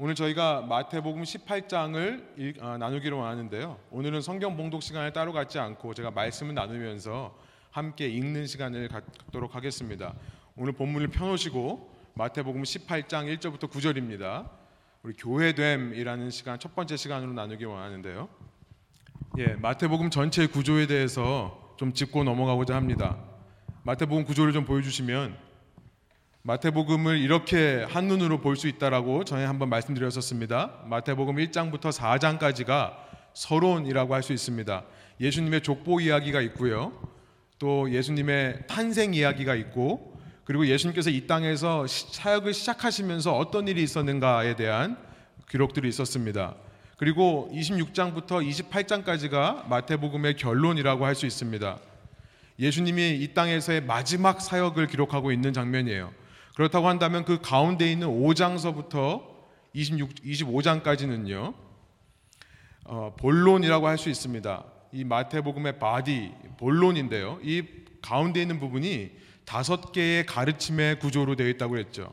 오늘 저희가 마태복음 18장을 아, 나누기로 하는데요. 오늘은 성경 봉독 시간을 따로 갖지 않고 제가 말씀을 나누면서 함께 읽는 시간을 갖도록 하겠습니다. 오늘 본문을 펴놓으시고 마태복음 18장 1절부터 9절입니다. 우리 교회됨이라는 시간 첫 번째 시간으로 나누기 원하는데요. 예, 마태복음 전체 구조에 대해서 좀 짚고 넘어가고자 합니다. 마태복음 구조를 좀 보여주시면 마태복음을 이렇게 한눈으로 볼 수 있다라고 전에 한번 말씀드렸었습니다. 마태복음 1장부터 4장까지가 서론이라고 할 수 있습니다. 예수님의 족보 이야기가 있고요. 또 예수님의 탄생 이야기가 있고 그리고 예수님께서 이 땅에서 사역을 시작하시면서 어떤 일이 있었는가에 대한 기록들이 있었습니다. 그리고 26장부터 28장까지가 마태복음의 결론이라고 할 수 있습니다. 예수님이 이 땅에서의 마지막 사역을 기록하고 있는 장면이에요. 그렇다고 한다면 그 가운데 있는 5장서부터 26, 25장까지는요, 어, 본론이라고 할 수 있습니다. 이 마태복음의 body, 본론인데요. 이 가운데 있는 부분이 다섯 개의 가르침의 구조로 되어 있다고 했죠.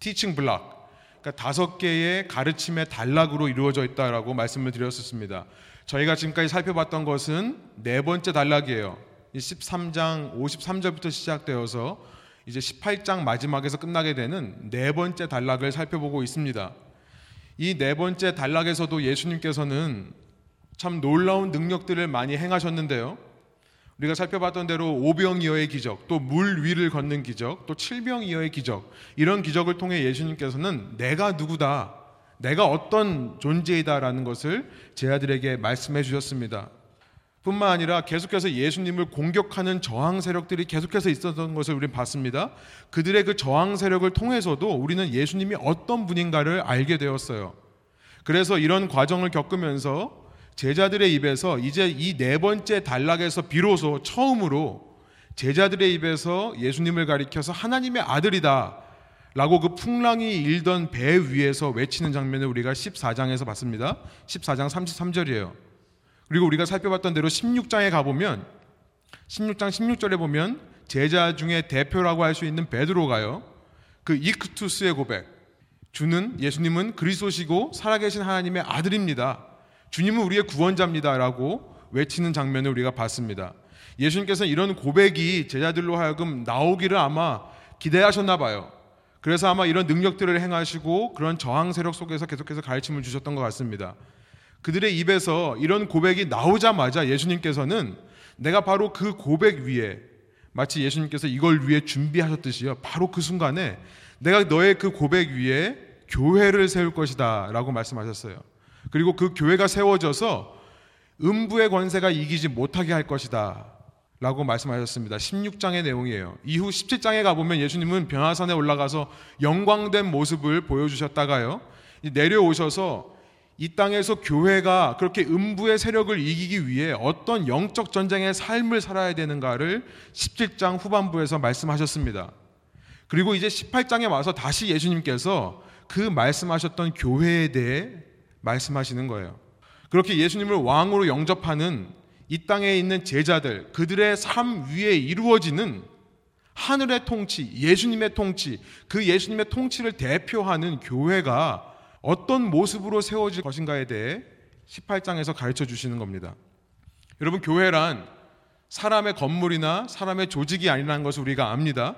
teaching block. 그러니까 다섯 개의 가르침의 단락으로 이루어져 있다라고 말씀을 드렸었습니다. 저희가 지금까지 살펴봤던 것은 네 번째 단락이에요. 13장 53절부터 시작되어서 이제 18장 마지막에서 끝나게 되는 네 번째 단락을 살펴보고 있습니다. 이 네 번째 단락에서도 예수님께서는 참 놀라운 능력들을 많이 행하셨는데요. 우리가 살펴봤던 대로 오병이어의 기적, 또 물 위를 걷는 기적, 또 칠병이어의 기적, 이런 기적을 통해 예수님께서는 내가 누구다, 내가 어떤 존재이다라는 것을 제 아들에게 말씀해 주셨습니다. 뿐만 아니라 계속해서 예수님을 공격하는 저항 세력들이 계속해서 있었던 것을 우리는 봤습니다. 그들의 그 저항 세력을 통해서도 우리는 예수님이 어떤 분인가를 알게 되었어요. 그래서 이런 과정을 겪으면서 제자들의 입에서 이제 이 네 번째 단락에서 비로소 처음으로 제자들의 입에서 예수님을 가리켜서 하나님의 아들이다. 라고 그 풍랑이 일던 배 위에서 외치는 장면을 우리가 14장에서 봤습니다. 14장 33절이에요. 그리고 우리가 살펴봤던 대로 16장에 가보면 16장 16절에 보면 제자 중에 대표라고 할 수 있는 베드로가요. 그 이크투스의 고백. 주는 예수님은 그리스도시고 살아계신 하나님의 아들입니다. 주님은 우리의 구원자입니다라고 외치는 장면을 우리가 봤습니다. 예수님께서는 이런 고백이 제자들로 하여금 나오기를 아마 기대하셨나 봐요. 그래서 아마 이런 능력들을 행하시고 그런 저항 세력 속에서 계속해서 가르침을 주셨던 것 같습니다. 그들의 입에서 이런 고백이 나오자마자 예수님께서는 내가 바로 그 고백 위에 마치 예수님께서 이걸 위해 준비하셨듯이요. 바로 그 순간에 내가 너의 그 고백 위에 교회를 세울 것이다 라고 말씀하셨어요. 그리고 그 교회가 세워져서 음부의 권세가 이기지 못하게 할 것이다 라고 말씀하셨습니다. 16장의 내용이에요. 이후 17장에 가보면 예수님은 변화산에 올라가서 영광된 모습을 보여주셨다가요. 내려오셔서 이 땅에서 교회가 그렇게 음부의 세력을 이기기 위해 어떤 영적 전쟁의 삶을 살아야 되는가를 17장 후반부에서 말씀하셨습니다. 그리고 이제 18장에 와서 다시 예수님께서 그 말씀하셨던 교회에 대해 말씀하시는 거예요. 그렇게 예수님을 왕으로 영접하는 이 땅에 있는 제자들, 그들의 삶 위에 이루어지는 하늘의 통치, 예수님의 통치, 그 예수님의 통치를 대표하는 교회가 어떤 모습으로 세워질 것인가에 대해 18장에서 가르쳐 주시는 겁니다. 여러분, 교회란 사람의 건물이나 사람의 조직이 아니라는 것을 우리가 압니다.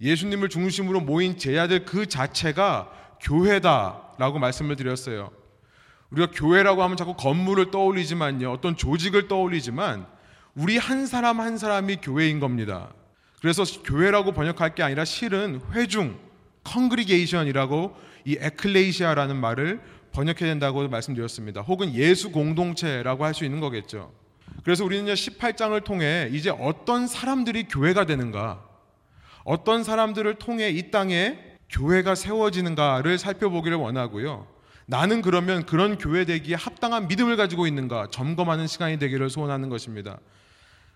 예수님을 중심으로 모인 제자들 그 자체가 교회다라고 말씀을 드렸어요. 우리가 교회라고 하면 자꾸 건물을 떠올리지만요. 어떤 조직을 떠올리지만 우리 한 사람 한 사람이 교회인 겁니다. 그래서 교회라고 번역할 게 아니라 실은 회중, congregation이라고 이 에클레시아라는 말을 번역해야 된다고 말씀드렸습니다. 혹은 예수 공동체라고 할 수 있는 거겠죠. 그래서 우리는 18장을 통해 이제 어떤 사람들이 교회가 되는가, 어떤 사람들을 통해 이 땅에 교회가 세워지는가를 살펴보기를 원하고요. 나는 그러면 그런 교회 되기에 합당한 믿음을 가지고 있는가 점검하는 시간이 되기를 소원하는 것입니다.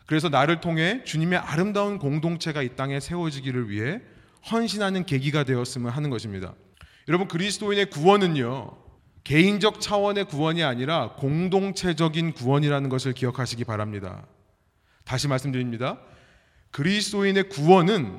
그래서 나를 통해 주님의 아름다운 공동체가 이 땅에 세워지기를 위해 헌신하는 계기가 되었으면 하는 것입니다. 여러분 그리스도인의 구원은요. 개인적 차원의 구원이 아니라 공동체적인 구원이라는 것을 기억하시기 바랍니다. 다시 말씀드립니다. 그리스도인의 구원은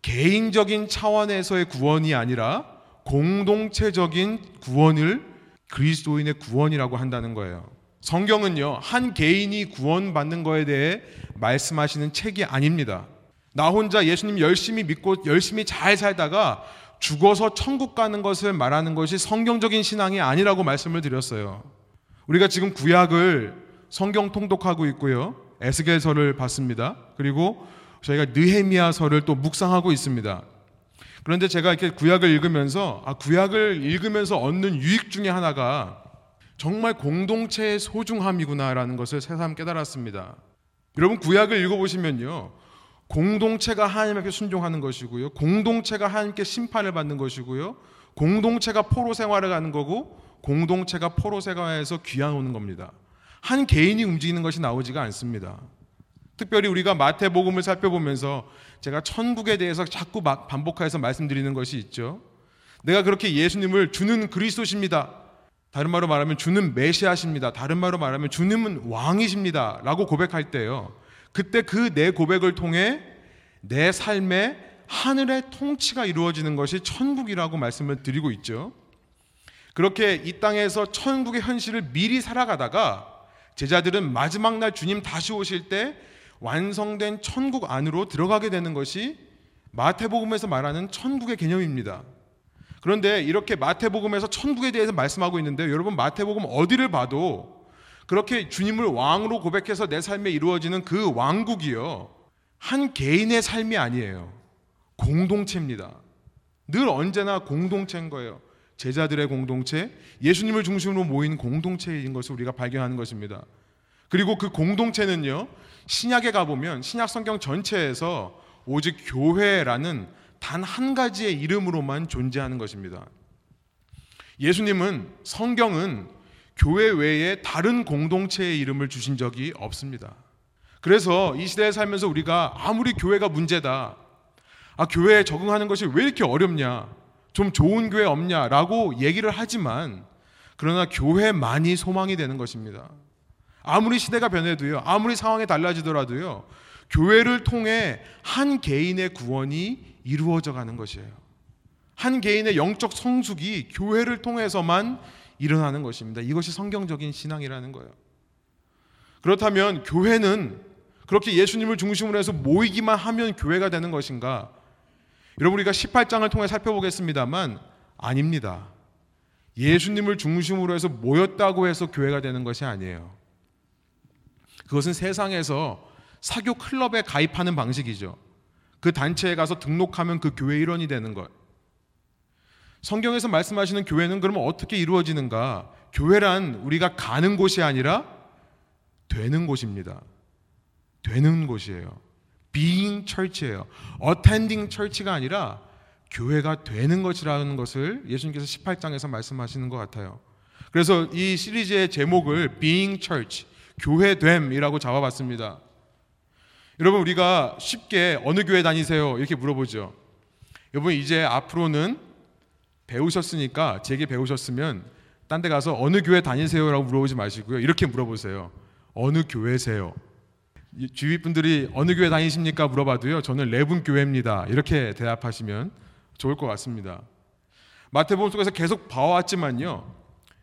개인적인 차원에서의 구원이 아니라 공동체적인 구원을 그리스도인의 구원이라고 한다는 거예요. 성경은요, 한 개인이 구원받는 거에 대해 말씀하시는 책이 아닙니다. 나 혼자 예수님 열심히 믿고 열심히 잘 살다가 죽어서 천국 가는 것을 말하는 것이 성경적인 신앙이 아니라고 말씀을 드렸어요. 우리가 지금 구약을 성경 통독하고 있고요. 에스겔서를 봤습니다. 그리고 저희가 느헤미야서를 또 묵상하고 있습니다. 그런데 제가 이렇게 구약을 읽으면서 아 구약을 읽으면서 얻는 유익 중에 하나가 정말 공동체의 소중함이구나라는 것을 새삼 깨달았습니다. 여러분 구약을 읽어보시면요. 공동체가 하나님께 순종하는 것이고요. 공동체가 하나님께 심판을 받는 것이고요. 공동체가 포로 생활을 하는 거고 공동체가 포로 생활에서 귀환 오는 겁니다. 한 개인이 움직이는 것이 나오지가 않습니다. 특별히 우리가 마태복음을 살펴보면서 제가 천국에 대해서 자꾸 반복해서 말씀드리는 것이 있죠. 내가 그렇게 예수님을 주는 그리스도십니다. 다른 말로 말하면 주는 메시아십니다. 다른 말로 말하면 주님은 왕이십니다. 라고 고백할 때요. 그때 그 내 고백을 통해 내 삶에 하늘의 통치가 이루어지는 것이 천국이라고 말씀을 드리고 있죠. 그렇게 이 땅에서 천국의 현실을 미리 살아가다가 제자들은 마지막 날 주님 다시 오실 때 완성된 천국 안으로 들어가게 되는 것이 마태복음에서 말하는 천국의 개념입니다. 그런데 이렇게 마태복음에서 천국에 대해서 말씀하고 있는데 여러분 마태복음 어디를 봐도 그렇게 주님을 왕으로 고백해서 내 삶에 이루어지는 그 왕국이요. 한 개인의 삶이 아니에요. 공동체입니다. 늘 언제나 공동체인 거예요. 제자들의 공동체, 예수님을 중심으로 모인 공동체인 것을 우리가 발견하는 것입니다. 그리고 그 공동체는요, 신약에 가보면 신약 성경 전체에서 오직 교회라는 단 한 가지의 이름으로만 존재하는 것입니다. 예수님은 성경은 교회 외에 다른 공동체의 이름을 주신 적이 없습니다. 그래서 이 시대에 살면서 우리가 아무리 교회가 문제다, 아, 교회에 적응하는 것이 왜 이렇게 어렵냐, 좀 좋은 교회 없냐 라고 얘기를 하지만, 그러나 교회만이 소망이 되는 것입니다. 아무리 시대가 변해도요, 아무리 상황이 달라지더라도요, 교회를 통해 한 개인의 구원이 이루어져 가는 것이에요. 한 개인의 영적 성숙이 교회를 통해서만 일어나는 것입니다. 이것이 성경적인 신앙이라는 거예요. 그렇다면 교회는 그렇게 예수님을 중심으로 해서 모이기만 하면 교회가 되는 것인가? 여러분 우리가 18장을 통해 살펴보겠습니다만 아닙니다. 예수님을 중심으로 해서 모였다고 해서 교회가 되는 것이 아니에요. 그것은 세상에서 사교 클럽에 가입하는 방식이죠. 그 단체에 가서 등록하면 그 교회 일원이 되는 것. 성경에서 말씀하시는 교회는 그러면 어떻게 이루어지는가? 교회란 우리가 가는 곳이 아니라 되는 곳입니다. 되는 곳이에요. being church예요. attending church가 아니라 교회가 되는 것이라는 것을 예수님께서 18장에서 말씀하시는 것 같아요. 그래서 이 시리즈의 제목을 being church, 교회됨이라고 잡아봤습니다. 여러분 우리가 쉽게 어느 교회 다니세요? 이렇게 물어보죠. 여러분 이제 앞으로는 배우셨으니까 제게 배우셨으면 딴 데 가서 어느 교회 다니세요라고 물어보지 마시고요. 이렇게 물어보세요. 어느 교회세요? 주위 분들이 어느 교회 다니십니까 물어봐도요. 저는 레분 교회입니다. 이렇게 대답하시면 좋을 것 같습니다. 마태복음 속에서 계속 봐왔지만요.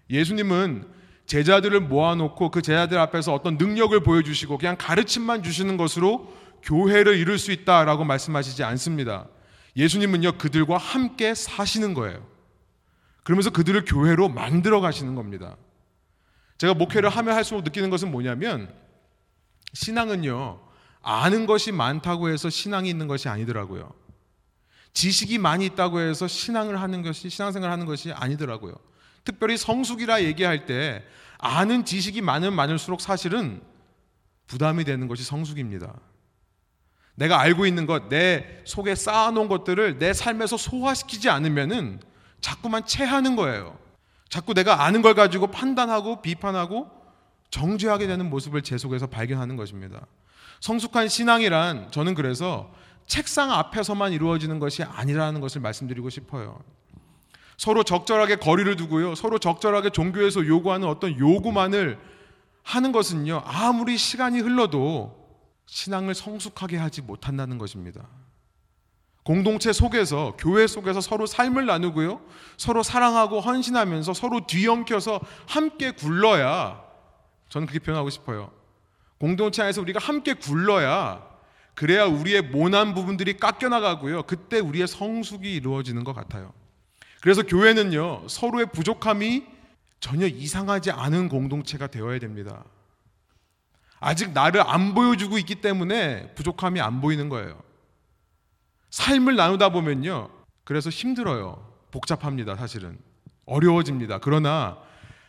예수님은 제자들을 모아놓고 그 제자들 앞에서 어떤 능력을 보여주시고 그냥 가르침만 주시는 것으로 교회를 이룰 수 있다라고 말씀하시지 않습니다. 예수님은요 그들과 함께 사시는 거예요. 그러면서 그들을 교회로 만들어 가시는 겁니다. 제가 목회를 하면 할수록 느끼는 것은 뭐냐면 신앙은요 아는 것이 많다고 해서 신앙이 있는 것이 아니더라고요. 지식이 많이 있다고 해서 신앙을 하는 것이 신앙생활 하는 것이 아니더라고요. 특별히 성숙이라 얘기할 때 아는 지식이 많으면 많을수록 사실은 부담이 되는 것이 성숙입니다. 내가 알고 있는 것, 내 속에 쌓아놓은 것들을 내 삶에서 소화시키지 않으면은 자꾸만 체하는 거예요. 자꾸 내가 아는 걸 가지고 판단하고 비판하고 정죄하게 되는 모습을 제 속에서 발견하는 것입니다. 성숙한 신앙이란 저는 그래서 책상 앞에서만 이루어지는 것이 아니라는 것을 말씀드리고 싶어요. 서로 적절하게 거리를 두고요. 서로 적절하게 종교에서 요구하는 어떤 요구만을 하는 것은요. 아무리 시간이 흘러도 신앙을 성숙하게 하지 못한다는 것입니다. 공동체 속에서 교회 속에서 서로 삶을 나누고요. 서로 사랑하고 헌신하면서 서로 뒤엉켜서 함께 굴러야 저는 그렇게 표현하고 싶어요. 공동체 안에서 우리가 함께 굴러야 그래야 우리의 모난 부분들이 깎여 나가고요. 그때 우리의 성숙이 이루어지는 것 같아요. 그래서 교회는요. 서로의 부족함이 전혀 이상하지 않은 공동체가 되어야 됩니다. 아직 나를 안 보여주고 있기 때문에 부족함이 안 보이는 거예요. 삶을 나누다 보면요. 그래서 힘들어요. 복잡합니다, 사실은. 어려워집니다. 그러나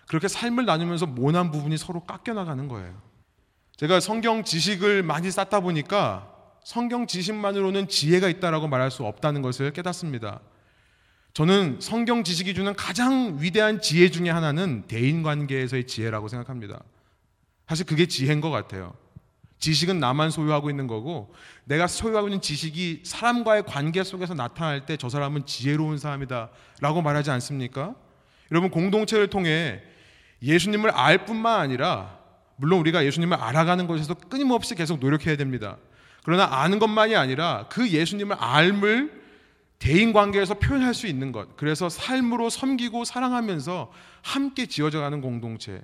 그렇게 삶을 나누면서 모난 부분이 서로 깎여 나가는 거예요. 제가 성경 지식을 많이 쌓다 보니까 성경 지식만으로는 지혜가 있다라고 말할 수 없다는 것을 깨닫습니다. 저는 성경 지식이 주는 가장 위대한 지혜 중의 하나는 대인 관계에서의 지혜라고 생각합니다. 사실 그게 지혜인 것 같아요. 지식은 나만 소유하고 있는 거고 내가 소유하고 있는 지식이 사람과의 관계 속에서 나타날 때 저 사람은 지혜로운 사람이다라고 말하지 않습니까? 여러분 공동체를 통해 예수님을 알 뿐만 아니라 물론 우리가 예수님을 알아가는 것에서 끊임없이 계속 노력해야 됩니다. 그러나 아는 것만이 아니라 그 예수님을 알을 대인 관계에서 표현할 수 있는 것. 그래서 삶으로 섬기고 사랑하면서 함께 지어져 가는 공동체.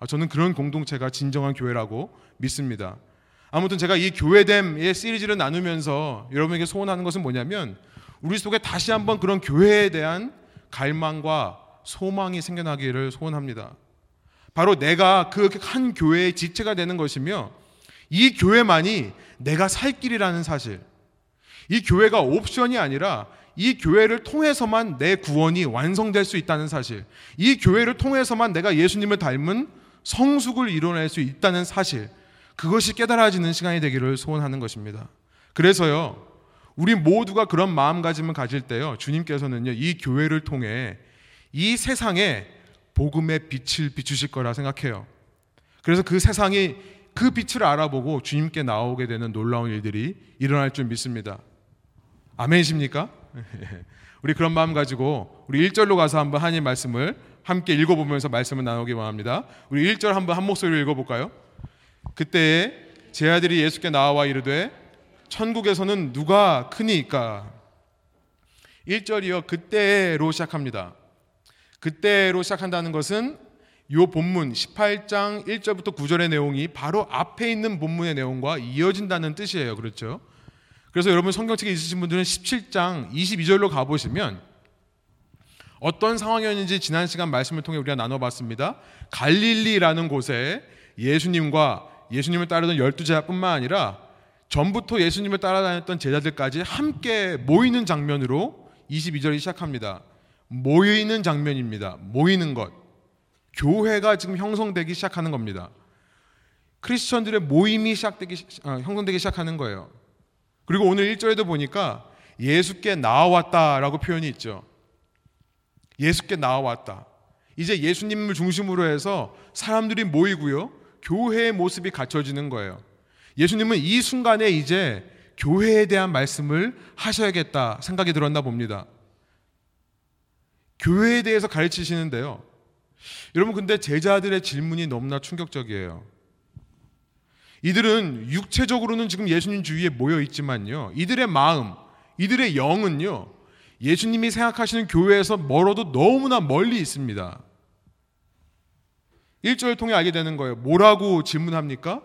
아, 저는 그런 공동체가 진정한 교회라고 믿습니다. 아무튼 제가 이 교회됨의 시리즈를 나누면서 여러분에게 소원하는 것은 뭐냐면 우리 속에 다시 한번 그런 교회에 대한 갈망과 소망이 생겨나기를 소원합니다. 바로 내가 그 한 교회의 지체가 되는 것이며 이 교회만이 내가 살 길이라는 사실. 이 교회가 옵션이 아니라 이 교회를 통해서만 내 구원이 완성될 수 있다는 사실. 이 교회를 통해서만 내가 예수님을 닮은 성숙을 이뤄낼 수 있다는 사실. 그것이 깨달아지는 시간이 되기를 소원하는 것입니다. 그래서요, 우리 모두가 그런 마음가짐을 가질 때요, 주님께서는요, 이 교회를 통해 이 세상에 복음의 빛을 비추실 거라 생각해요. 그래서 그 세상이 그 빛을 알아보고 주님께 나오게 되는 놀라운 일들이 일어날 줄 믿습니다. 아멘이십니까? 우리 그런 마음 가지고 우리 1절로 가서 한번 하나님 말씀을 함께 읽어보면서 말씀을 나누기 원합니다. 우리 1절 한번 한 목소리로 읽어볼까요? 그때에 제 아들이 예수께 나와 이르되 천국에서는 누가 크니까 1절이요 그때로 시작합니다. 그때로 시작한다는 것은 요 본문 18장 1절부터 9절의 내용이 바로 앞에 있는 본문의 내용과 이어진다는 뜻이에요. 그렇죠? 그래서 여러분 성경책에 있으신 분들은 17장 22절로 가보시면 어떤 상황이었는지 지난 시간 말씀을 통해 우리가 나눠봤습니다. 갈릴리라는 곳에 예수님과 예수님을 따르던 열두 제자뿐만 아니라 전부터 예수님을 따라다녔던 제자들까지 함께 모이는 장면으로 22절이 시작합니다. 모이는 장면입니다. 모이는 것. 교회가 지금 형성되기 시작하는 겁니다. 크리스천들의 모임이 시작되기 어, 형성되기 시작하는 거예요. 그리고 오늘 1절에도 보니까 예수께 나와왔다라고 표현이 있죠. 예수께 나와왔다. 이제 예수님을 중심으로 해서 사람들이 모이고요. 교회의 모습이 갖춰지는 거예요. 예수님은 이 순간에 이제 교회에 대한 말씀을 하셔야겠다 생각이 들었나 봅니다. 교회에 대해서 가르치시는데요. 여러분 근데 제자들의 질문이 너무나 충격적이에요. 이들은 육체적으로는 지금 예수님 주위에 모여 있지만요. 이들의 마음, 이들의 영은요. 예수님이 생각하시는 교회에서 멀어도 너무나 멀리 있습니다. 1절 통해 알게 되는 거예요. 뭐라고 질문합니까?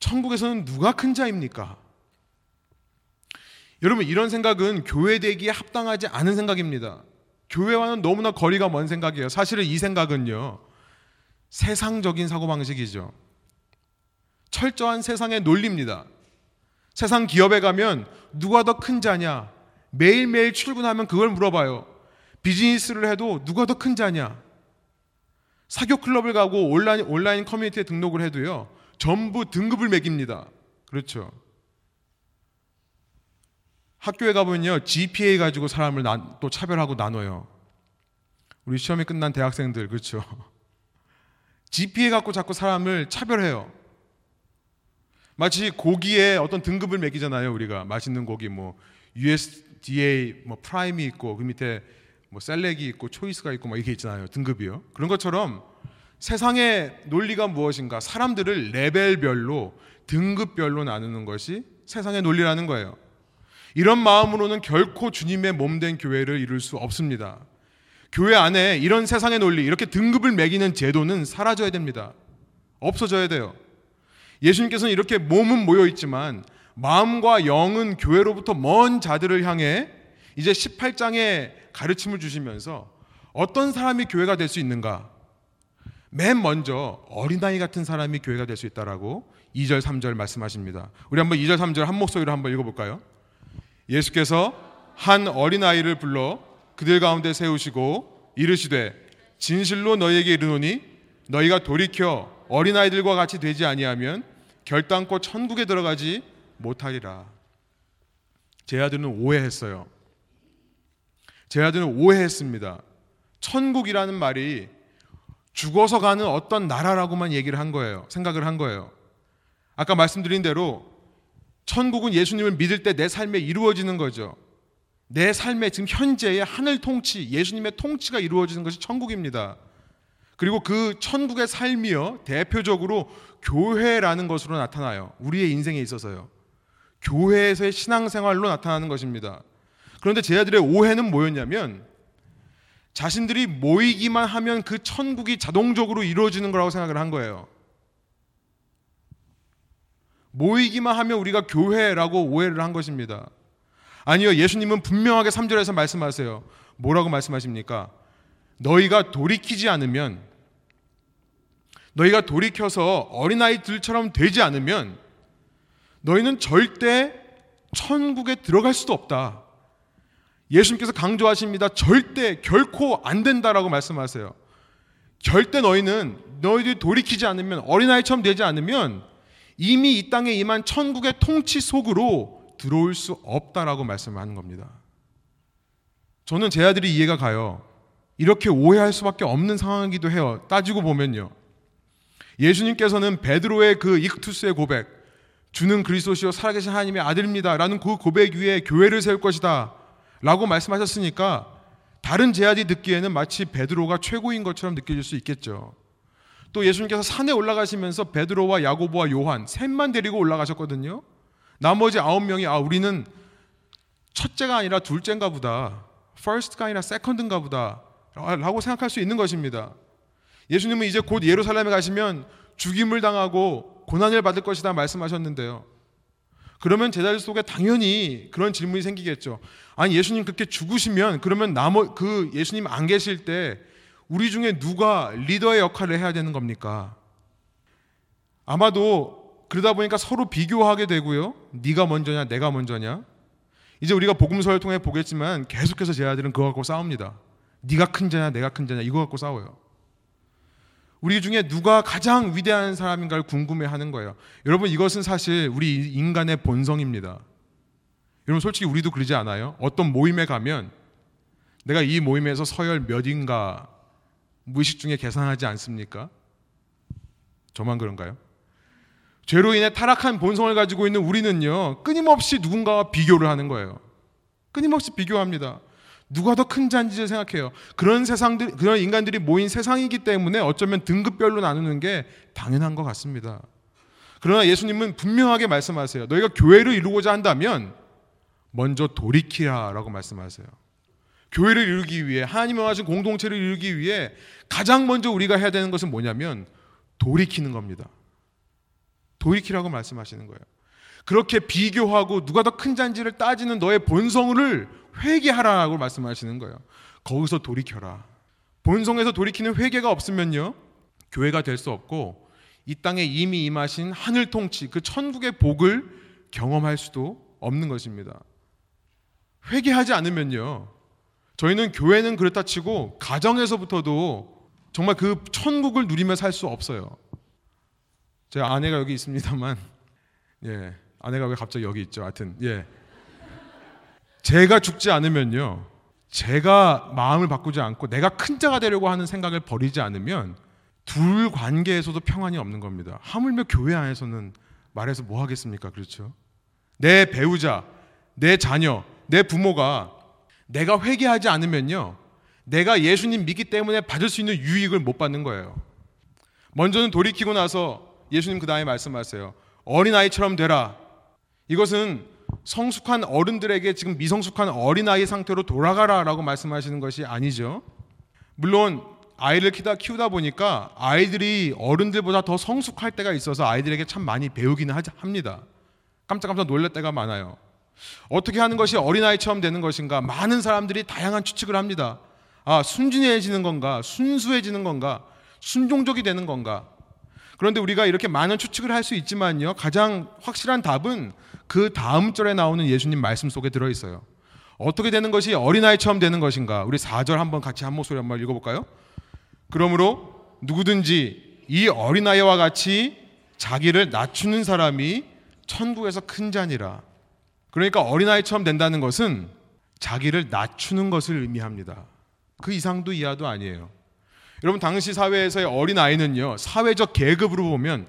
천국에서는 누가 큰 자입니까? 여러분 이런 생각은 교회 되기에 합당하지 않은 생각입니다. 교회와는 너무나 거리가 먼 생각이에요. 사실은 이 생각은요. 세상적인 사고방식이죠. 철저한 세상의 논리입니다. 세상 기업에 가면 누가 더 큰 자냐? 매일매일 출근하면 그걸 물어봐요. 비즈니스를 해도 누가 더 큰 자냐? 사교 클럽을 가고 온라인, 온라인 커뮤니티에 등록을 해도요. 전부 등급을 매깁니다. 그렇죠. 학교에 가보면요. GPA 가지고 사람을 나, 또 차별하고 나눠요. 우리 시험이 끝난 대학생들, 그렇죠. GPA 갖고 자꾸 사람을 차별해요. 마치 고기에 어떤 등급을 매기잖아요. 우리가 맛있는 고기 뭐 USDA 뭐 Prime이 있고 그 밑에 뭐 Select이 있고 Choice가 있고 막 이게 있잖아요. 등급이요. 그런 것처럼 세상의 논리가 무엇인가? 사람들을 레벨별로 등급별로 나누는 것이 세상의 논리라는 거예요. 이런 마음으로는 결코 주님의 몸된 교회를 이룰 수 없습니다. 교회 안에 이런 세상의 논리, 이렇게 등급을 매기는 제도는 사라져야 됩니다. 없어져야 돼요. 예수님께서는 이렇게 몸은 모여 있지만 마음과 영은 교회로부터 먼 자들을 향해 이제 18장의 가르침을 주시면서 어떤 사람이 교회가 될 수 있는가? 맨 먼저 어린아이 같은 사람이 교회가 될 수 있다라고 2절 3절 말씀하십니다. 우리 한번 2절 3절 한 목소리로 한번 읽어 볼까요? 예수께서 한 어린아이를 불러 그들 가운데 세우시고 이르시되 진실로 너희에게 이르노니 너희가 돌이켜 어린아이들과 같이 되지 아니하면 결단코 천국에 들어가지 못하리라. 제 아들은 오해했어요. 제 아들은 오해했습니다. 천국이라는 말이 죽어서 가는 어떤 나라라고만 얘기를 한 거예요. 생각을 한 거예요. 아까 말씀드린 대로 천국은 예수님을 믿을 때 내 삶에 이루어지는 거죠. 내 삶의 지금 현재의 하늘 통치, 예수님의 통치가 이루어지는 것이 천국입니다. 그리고 그 천국의 삶이요, 대표적으로 교회라는 것으로 나타나요. 우리의 인생에 있어서요. 교회에서의 신앙생활로 나타나는 것입니다. 그런데 제 아들의 오해는 뭐였냐면 자신들이 모이기만 하면 그 천국이 자동적으로 이루어지는 거라고 생각을 한 거예요. 모이기만 하면 우리가 교회라고 오해를 한 것입니다. 아니요, 예수님은 분명하게 3절에서 말씀하세요. 뭐라고 말씀하십니까? 너희가 돌이키지 않으면, 너희가 돌이켜서 어린아이들처럼 되지 않으면, 너희는 절대 천국에 들어갈 수도 없다. 예수님께서 강조하십니다. 절대 결코 안 된다라고 말씀하세요. 절대 너희는 너희들이 돌이키지 않으면 어린아이처럼 되지 않으면 이미 이 땅에 임한 천국의 통치 속으로 들어올 수 없다라고 말씀하는 겁니다. 저는 제 아들이 이해가 가요. 이렇게 오해할 수밖에 없는 상황이기도 해요. 따지고 보면요. 예수님께서는 베드로의 그 익투스의 고백, 주는 그리스도시요 살아계신 하나님의 아들입니다라는 그 고백 위에 교회를 세울 것이다. 라고 말씀하셨으니까 다른 제자들이 듣기에는 마치 베드로가 최고인 것처럼 느껴질 수 있겠죠. 또 예수님께서 산에 올라가시면서 베드로와 야고보와 요한 셋만 데리고 올라가셨거든요. 나머지 아홉 명이 아 우리는 첫째가 아니라 둘째인가 보다. first가 아니라 second인가 보다. 라고 생각할 수 있는 것입니다. 예수님은 이제 곧 예루살렘에 가시면 죽임을 당하고 고난을 받을 것이다 말씀하셨는데요. 그러면 제자들 속에 당연히 그런 질문이 생기겠죠. 아니 예수님 그렇게 죽으시면 그러면 나머 그 예수님 안 계실 때 우리 중에 누가 리더의 역할을 해야 되는 겁니까? 아마도 그러다 보니까 서로 비교하게 되고요. 네가 먼저냐, 내가 먼저냐. 이제 우리가 복음서를 통해 보겠지만 계속해서 제 아들은 그거 갖고 싸웁니다. 네가 큰 자냐, 내가 큰 자냐 이거 갖고 싸워요. 우리 중에 누가 가장 위대한 사람인가를 궁금해 하는 거예요. 여러분 이것은 사실 우리 인간의 본성입니다. 여러분 솔직히 우리도 그러지 않아요? 어떤 모임에 가면 내가 이 모임에서 서열 몇인가 무의식 중에 계산하지 않습니까? 저만 그런가요? 죄로 인해 타락한 본성을 가지고 있는 우리는요 끊임없이 누군가와 비교를 하는 거예요. 끊임없이 비교합니다. 누가 더 큰 잔지를 생각해요. 그런 세상들, 그런 인간들이 모인 세상이기 때문에 어쩌면 등급별로 나누는 게 당연한 것 같습니다. 그러나 예수님은 분명하게 말씀하세요. 너희가 교회를 이루고자 한다면 먼저 돌이키라라고 말씀하세요. 교회를 이루기 위해 하나님의 하신 공동체를 이루기 위해 가장 먼저 우리가 해야 되는 것은 뭐냐면 돌이키는 겁니다. 돌이키라고 말씀하시는 거예요. 그렇게 비교하고 누가 더 큰 잔지를 따지는 너의 본성을 회개하라고 말씀하시는 거예요. 거기서 돌이켜라. 본성에서 돌이키는 회개가 없으면요. 교회가 될 수 없고 이 땅에 이미 임하신 하늘 통치 그 천국의 복을 경험할 수도 없는 것입니다. 회개하지 않으면요. 저희는 교회는 그렇다 치고 가정에서부터도 정말 그 천국을 누리며 살 수 없어요. 제 아내가 여기 있습니다만, 예, 아내가 왜 갑자기 여기 있죠? 하여튼, 예. 제가 죽지 않으면요. 제가 마음을 바꾸지 않고 내가 큰 자가 되려고 하는 생각을 버리지 않으면 둘 관계에서도 평안이 없는 겁니다. 하물며 교회 안에서는 말해서 뭐 하겠습니까? 그렇죠? 내 배우자, 내 자녀, 내 부모가 내가 회개하지 않으면요. 내가 예수님 믿기 때문에 받을 수 있는 유익을 못 받는 거예요. 먼저는 돌이키고 나서 예수님 그 다음에 말씀하세요. 어린아이처럼 되라. 이것은 성숙한 어른들에게 지금 미성숙한 어린아이 상태로 돌아가라 라고 말씀하시는 것이 아니죠. 물론 아이를 키다 키우다 보니까 아이들이 어른들보다 더 성숙할 때가 있어서 아이들에게 참 많이 배우기는 합니다. 깜짝깜짝 놀랄 때가 많아요. 어떻게 하는 것이 어린아이처럼 되는 것인가? 많은 사람들이 다양한 추측을 합니다. 아, 순진해지는 건가? 순수해지는 건가? 순종적이 되는 건가? 그런데 우리가 이렇게 많은 추측을 할 수 있지만요. 가장 확실한 답은 그 다음 절에 나오는 예수님 말씀 속에 들어 있어요. 어떻게 되는 것이 어린아이처럼 되는 것인가? 우리 4절 한번 같이 한 목소리 한번 읽어 볼까요? 그러므로 누구든지 이 어린아이와 같이 자기를 낮추는 사람이 천국에서 큰 자니라. 그러니까 어린아이처럼 된다는 것은 자기를 낮추는 것을 의미합니다. 그 이상도 이하도 아니에요. 여러분 당시 사회에서의 어린아이는요. 사회적 계급으로 보면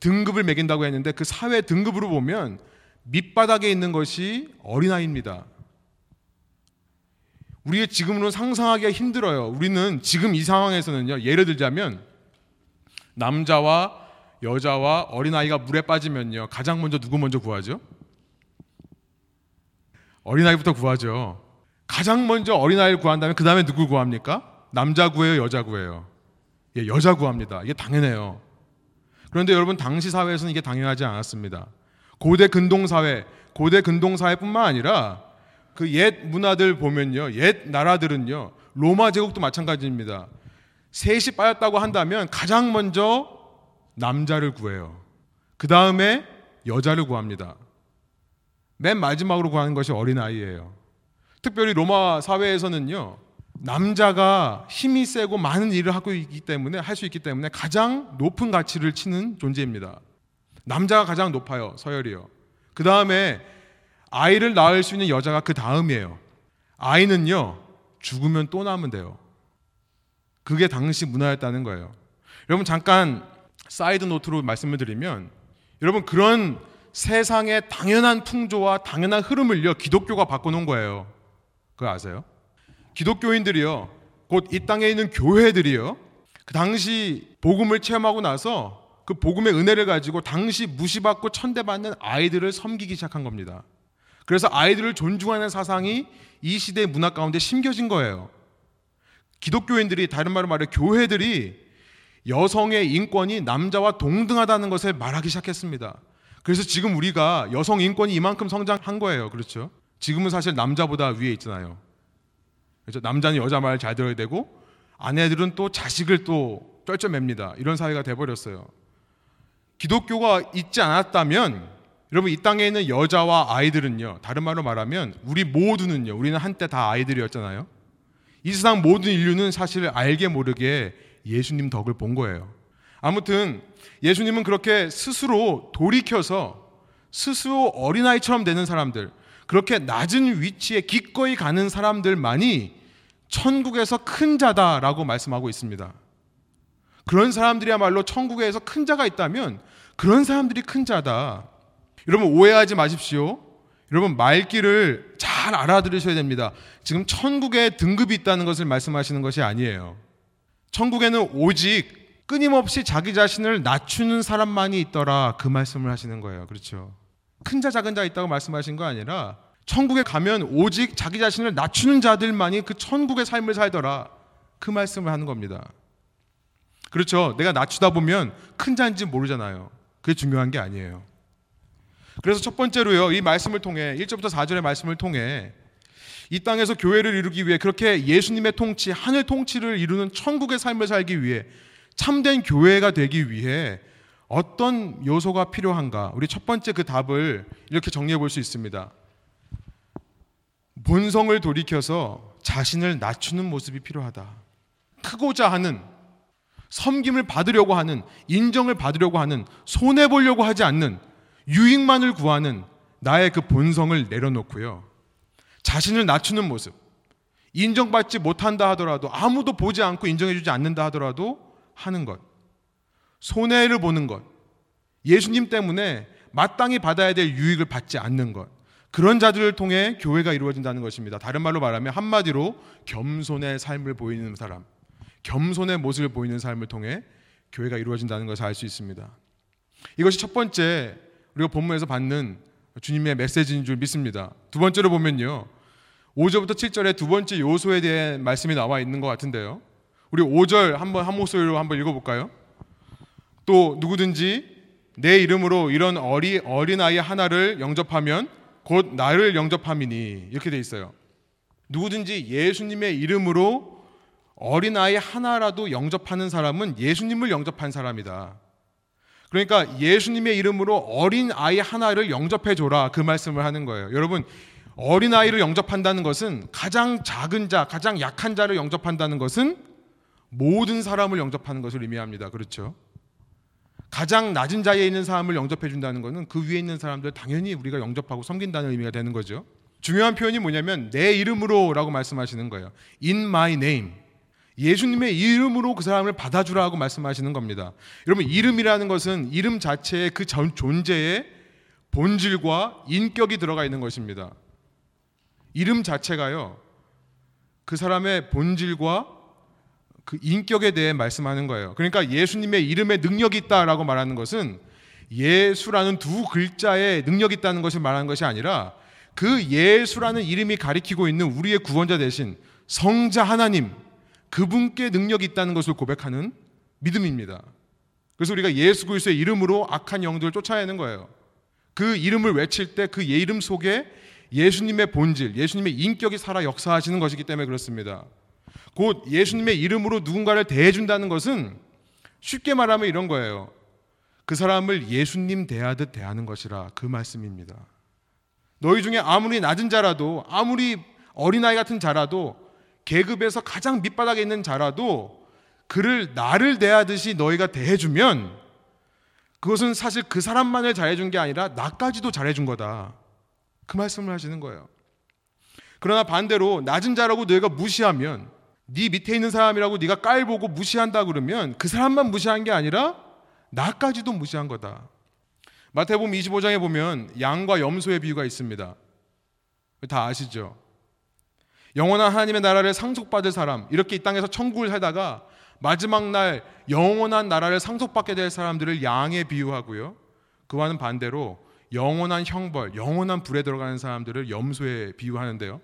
등급을 매긴다고 했는데 그 사회 등급으로 보면 밑바닥에 있는 것이 어린아이입니다. 우리의 지금으로 상상하기가 힘들어요. 우리는 지금 이 상황에서는요. 예를 들자면 남자와 여자와 어린아이가 물에 빠지면요. 가장 먼저 누구 먼저 구하죠? 어린아이부터 구하죠. 가장 먼저 어린아이를 구한 다음에 그 다음에 누구 구합니까? 남자 구해요, 여자 구해요. 예, 여자 구합니다. 이게 당연해요. 그런데 여러분 당시 사회에서는 이게 당연하지 않았습니다. 고대 근동 사회, 고대 근동 사회뿐만 아니라 그 옛 문화들 보면요, 옛 나라들은요, 로마 제국도 마찬가지입니다. 셋이 빠졌다고 한다면 가장 먼저 남자를 구해요. 그 다음에 여자를 구합니다. 맨 마지막으로 구하는 것이 어린아이예요. 특별히 로마 사회에서는요. 남자가 힘이 세고 많은 일을 하고 있기 때문에 할 수 있기 때문에 가장 높은 가치를 치는 존재입니다. 남자가 가장 높아요. 서열이요. 그 다음에 아이를 낳을 수 있는 여자가 그 다음이에요. 아이는요. 죽으면 또 낳으면 돼요. 그게 당시 문화였다는 거예요. 여러분 잠깐 side note로 말씀을 드리면 여러분 그런 세상의 당연한 풍조와 당연한 흐름을요 기독교가 바꿔놓은 거예요. 그거 아세요? 기독교인들이요 곧 이 땅에 있는 교회들이요 그 당시 복음을 체험하고 나서 그 복음의 은혜를 가지고 당시 무시받고 천대받는 아이들을 섬기기 시작한 겁니다. 그래서 아이들을 존중하는 사상이 이 시대의 문화 가운데 심겨진 거예요. 기독교인들이 다른 말로 말해 교회들이 여성의 인권이 남자와 동등하다는 것을 말하기 시작했습니다. 그래서 지금 우리가 여성 인권이 이만큼 성장한 거예요. 그렇죠? 지금은 사실 남자보다 위에 있잖아요. 그렇죠? 남자는 여자 말 잘 들어야 되고 아내들은 또 자식을 또 쩔쩔맵니다. 이런 사회가 돼버렸어요. 기독교가 있지 않았다면 여러분 이 땅에 있는 여자와 아이들은요. 다른 말로 말하면 우리 모두는요. 우리는 한때 다 아이들이었잖아요. 이 세상 모든 인류는 사실 알게 모르게 예수님 덕을 본 거예요. 아무튼 예수님은 그렇게 스스로 돌이켜서 스스로 어린아이처럼 되는 사람들, 그렇게 낮은 위치에 기꺼이 가는 사람들만이 천국에서 큰 자다라고 말씀하고 있습니다. 그런 사람들이야말로 천국에서 큰 자가 있다면 그런 사람들이 큰 자다. 여러분 오해하지 마십시오. 여러분 말귀를 잘 알아들으셔야 됩니다. 지금 천국에 등급이 있다는 것을 말씀하시는 것이 아니에요. 천국에는 오직 끊임없이 자기 자신을 낮추는 사람만이 있더라 그 말씀을 하시는 거예요. 그렇죠. 큰 자 작은 자 있다고 말씀하신 거 아니라 천국에 가면 오직 자기 자신을 낮추는 자들만이 그 천국의 삶을 살더라 그 말씀을 하는 겁니다. 그렇죠. 내가 낮추다 보면 큰 자인지 모르잖아요. 그게 중요한 게 아니에요. 그래서 첫 번째로요. 이 말씀을 통해 1절부터 4절의 말씀을 통해 이 땅에서 교회를 이루기 위해 그렇게 예수님의 통치, 하늘 통치를 이루는 천국의 삶을 살기 위해 참된 교회가 되기 위해 어떤 요소가 필요한가? 우리 첫 번째 그 답을 이렇게 정리해 볼 수 있습니다. 본성을 돌이켜서 자신을 낮추는 모습이 필요하다. 크고자 하는 섬김을 받으려고 하는 인정을 받으려고 하는 손해 보려고 하지 않는 유익만을 구하는 나의 그 본성을 내려놓고요. 자신을 낮추는 모습. 인정받지 못한다 하더라도 아무도 보지 않고 인정해 주지 않는다 하더라도 하는 것, 손해를 보는 것, 예수님 때문에 마땅히 받아야 될 유익을 받지 않는 것, 그런 자들을 통해 교회가 이루어진다는 것입니다. 다른 말로 말하면 한마디로 겸손의 삶을 보이는 사람, 겸손의 모습을 보이는 삶을 통해 교회가 이루어진다는 것을 알 수 있습니다. 이것이 첫 번째 우리가 본문에서 받는 주님의 메시지인 줄 믿습니다. 두 번째로 보면요. 5절부터 7절에 두 번째 요소에 대한 말씀이 나와 있는 것 같은데요. 우리 5절 한번 한 목소리로 한번 읽어볼까요? 또 누구든지 내 이름으로 이런 어리 어린 아이 하나를 영접하면 곧 나를 영접함이니 이렇게 돼 있어요. 누구든지 예수님의 이름으로 어린 아이 하나라도 영접하는 사람은 예수님을 영접한 사람이다. 그러니까 예수님의 이름으로 어린 아이 하나를 영접해 줘라 그 말씀을 하는 거예요. 여러분 어린 아이를 영접한다는 것은 가장 작은 자, 가장 약한 자를 영접한다는 것은 모든 사람을 영접하는 것을 의미합니다. 그렇죠? 가장 낮은 자리에 있는 사람을 영접해 준다는 것은 그 위에 있는 사람들 당연히 우리가 영접하고 섬긴다는 의미가 되는 거죠. 중요한 표현이 뭐냐면 내 이름으로라고 말씀하시는 거예요. In my name. 예수님의 이름으로 그 사람을 받아주라고 말씀하시는 겁니다. 여러분 이름이라는 것은 이름 자체의 그 존재의 본질과 인격이 들어가 있는 것입니다. 이름 자체가요. 그 사람의 본질과 그 인격에 대해 말씀하는 거예요. 그러니까 예수님의 이름에 능력이 있다라고 말하는 것은 예수라는 두 글자에 능력이 있다는 것을 말하는 것이 아니라 그 예수라는 이름이 가리키고 있는 우리의 구원자 대신 성자 하나님 그분께 능력이 있다는 것을 고백하는 믿음입니다. 그래서 우리가 예수 그리스도의 이름으로 악한 영들을 쫓아내는 거예요. 그 이름을 외칠 때 그 이름 속에 예수님의 본질, 예수님의 인격이 살아 역사하시는 것이기 때문에 그렇습니다. 곧 예수님의 이름으로 누군가를 대해준다는 것은 쉽게 말하면 이런 거예요. 그 사람을 예수님 대하듯 대하는 것이라 그 말씀입니다. 너희 중에 아무리 낮은 자라도 아무리 어린아이 같은 자라도 계급에서 가장 밑바닥에 있는 자라도 그를 나를 대하듯이 너희가 대해주면 그것은 사실 그 사람만을 잘해준 게 아니라 나까지도 잘해준 거다. 그 말씀을 하시는 거예요. 그러나 반대로 낮은 자라고 너희가 무시하면 네 밑에 있는 사람이라고 네가 깔보고 무시한다 그러면 그 사람만 무시한 게 아니라 나까지도 무시한 거다. 마태복음 25장에 보면 양과 염소의 비유가 있습니다. 다 아시죠? 영원한 하나님의 나라를 상속받을 사람, 이렇게 이 땅에서 천국을 살다가 마지막 날 영원한 나라를 상속받게 될 사람들을 양에 비유하고요. 그와는 반대로 영원한 형벌, 영원한 불에 들어가는 사람들을 염소에 비유하는데요.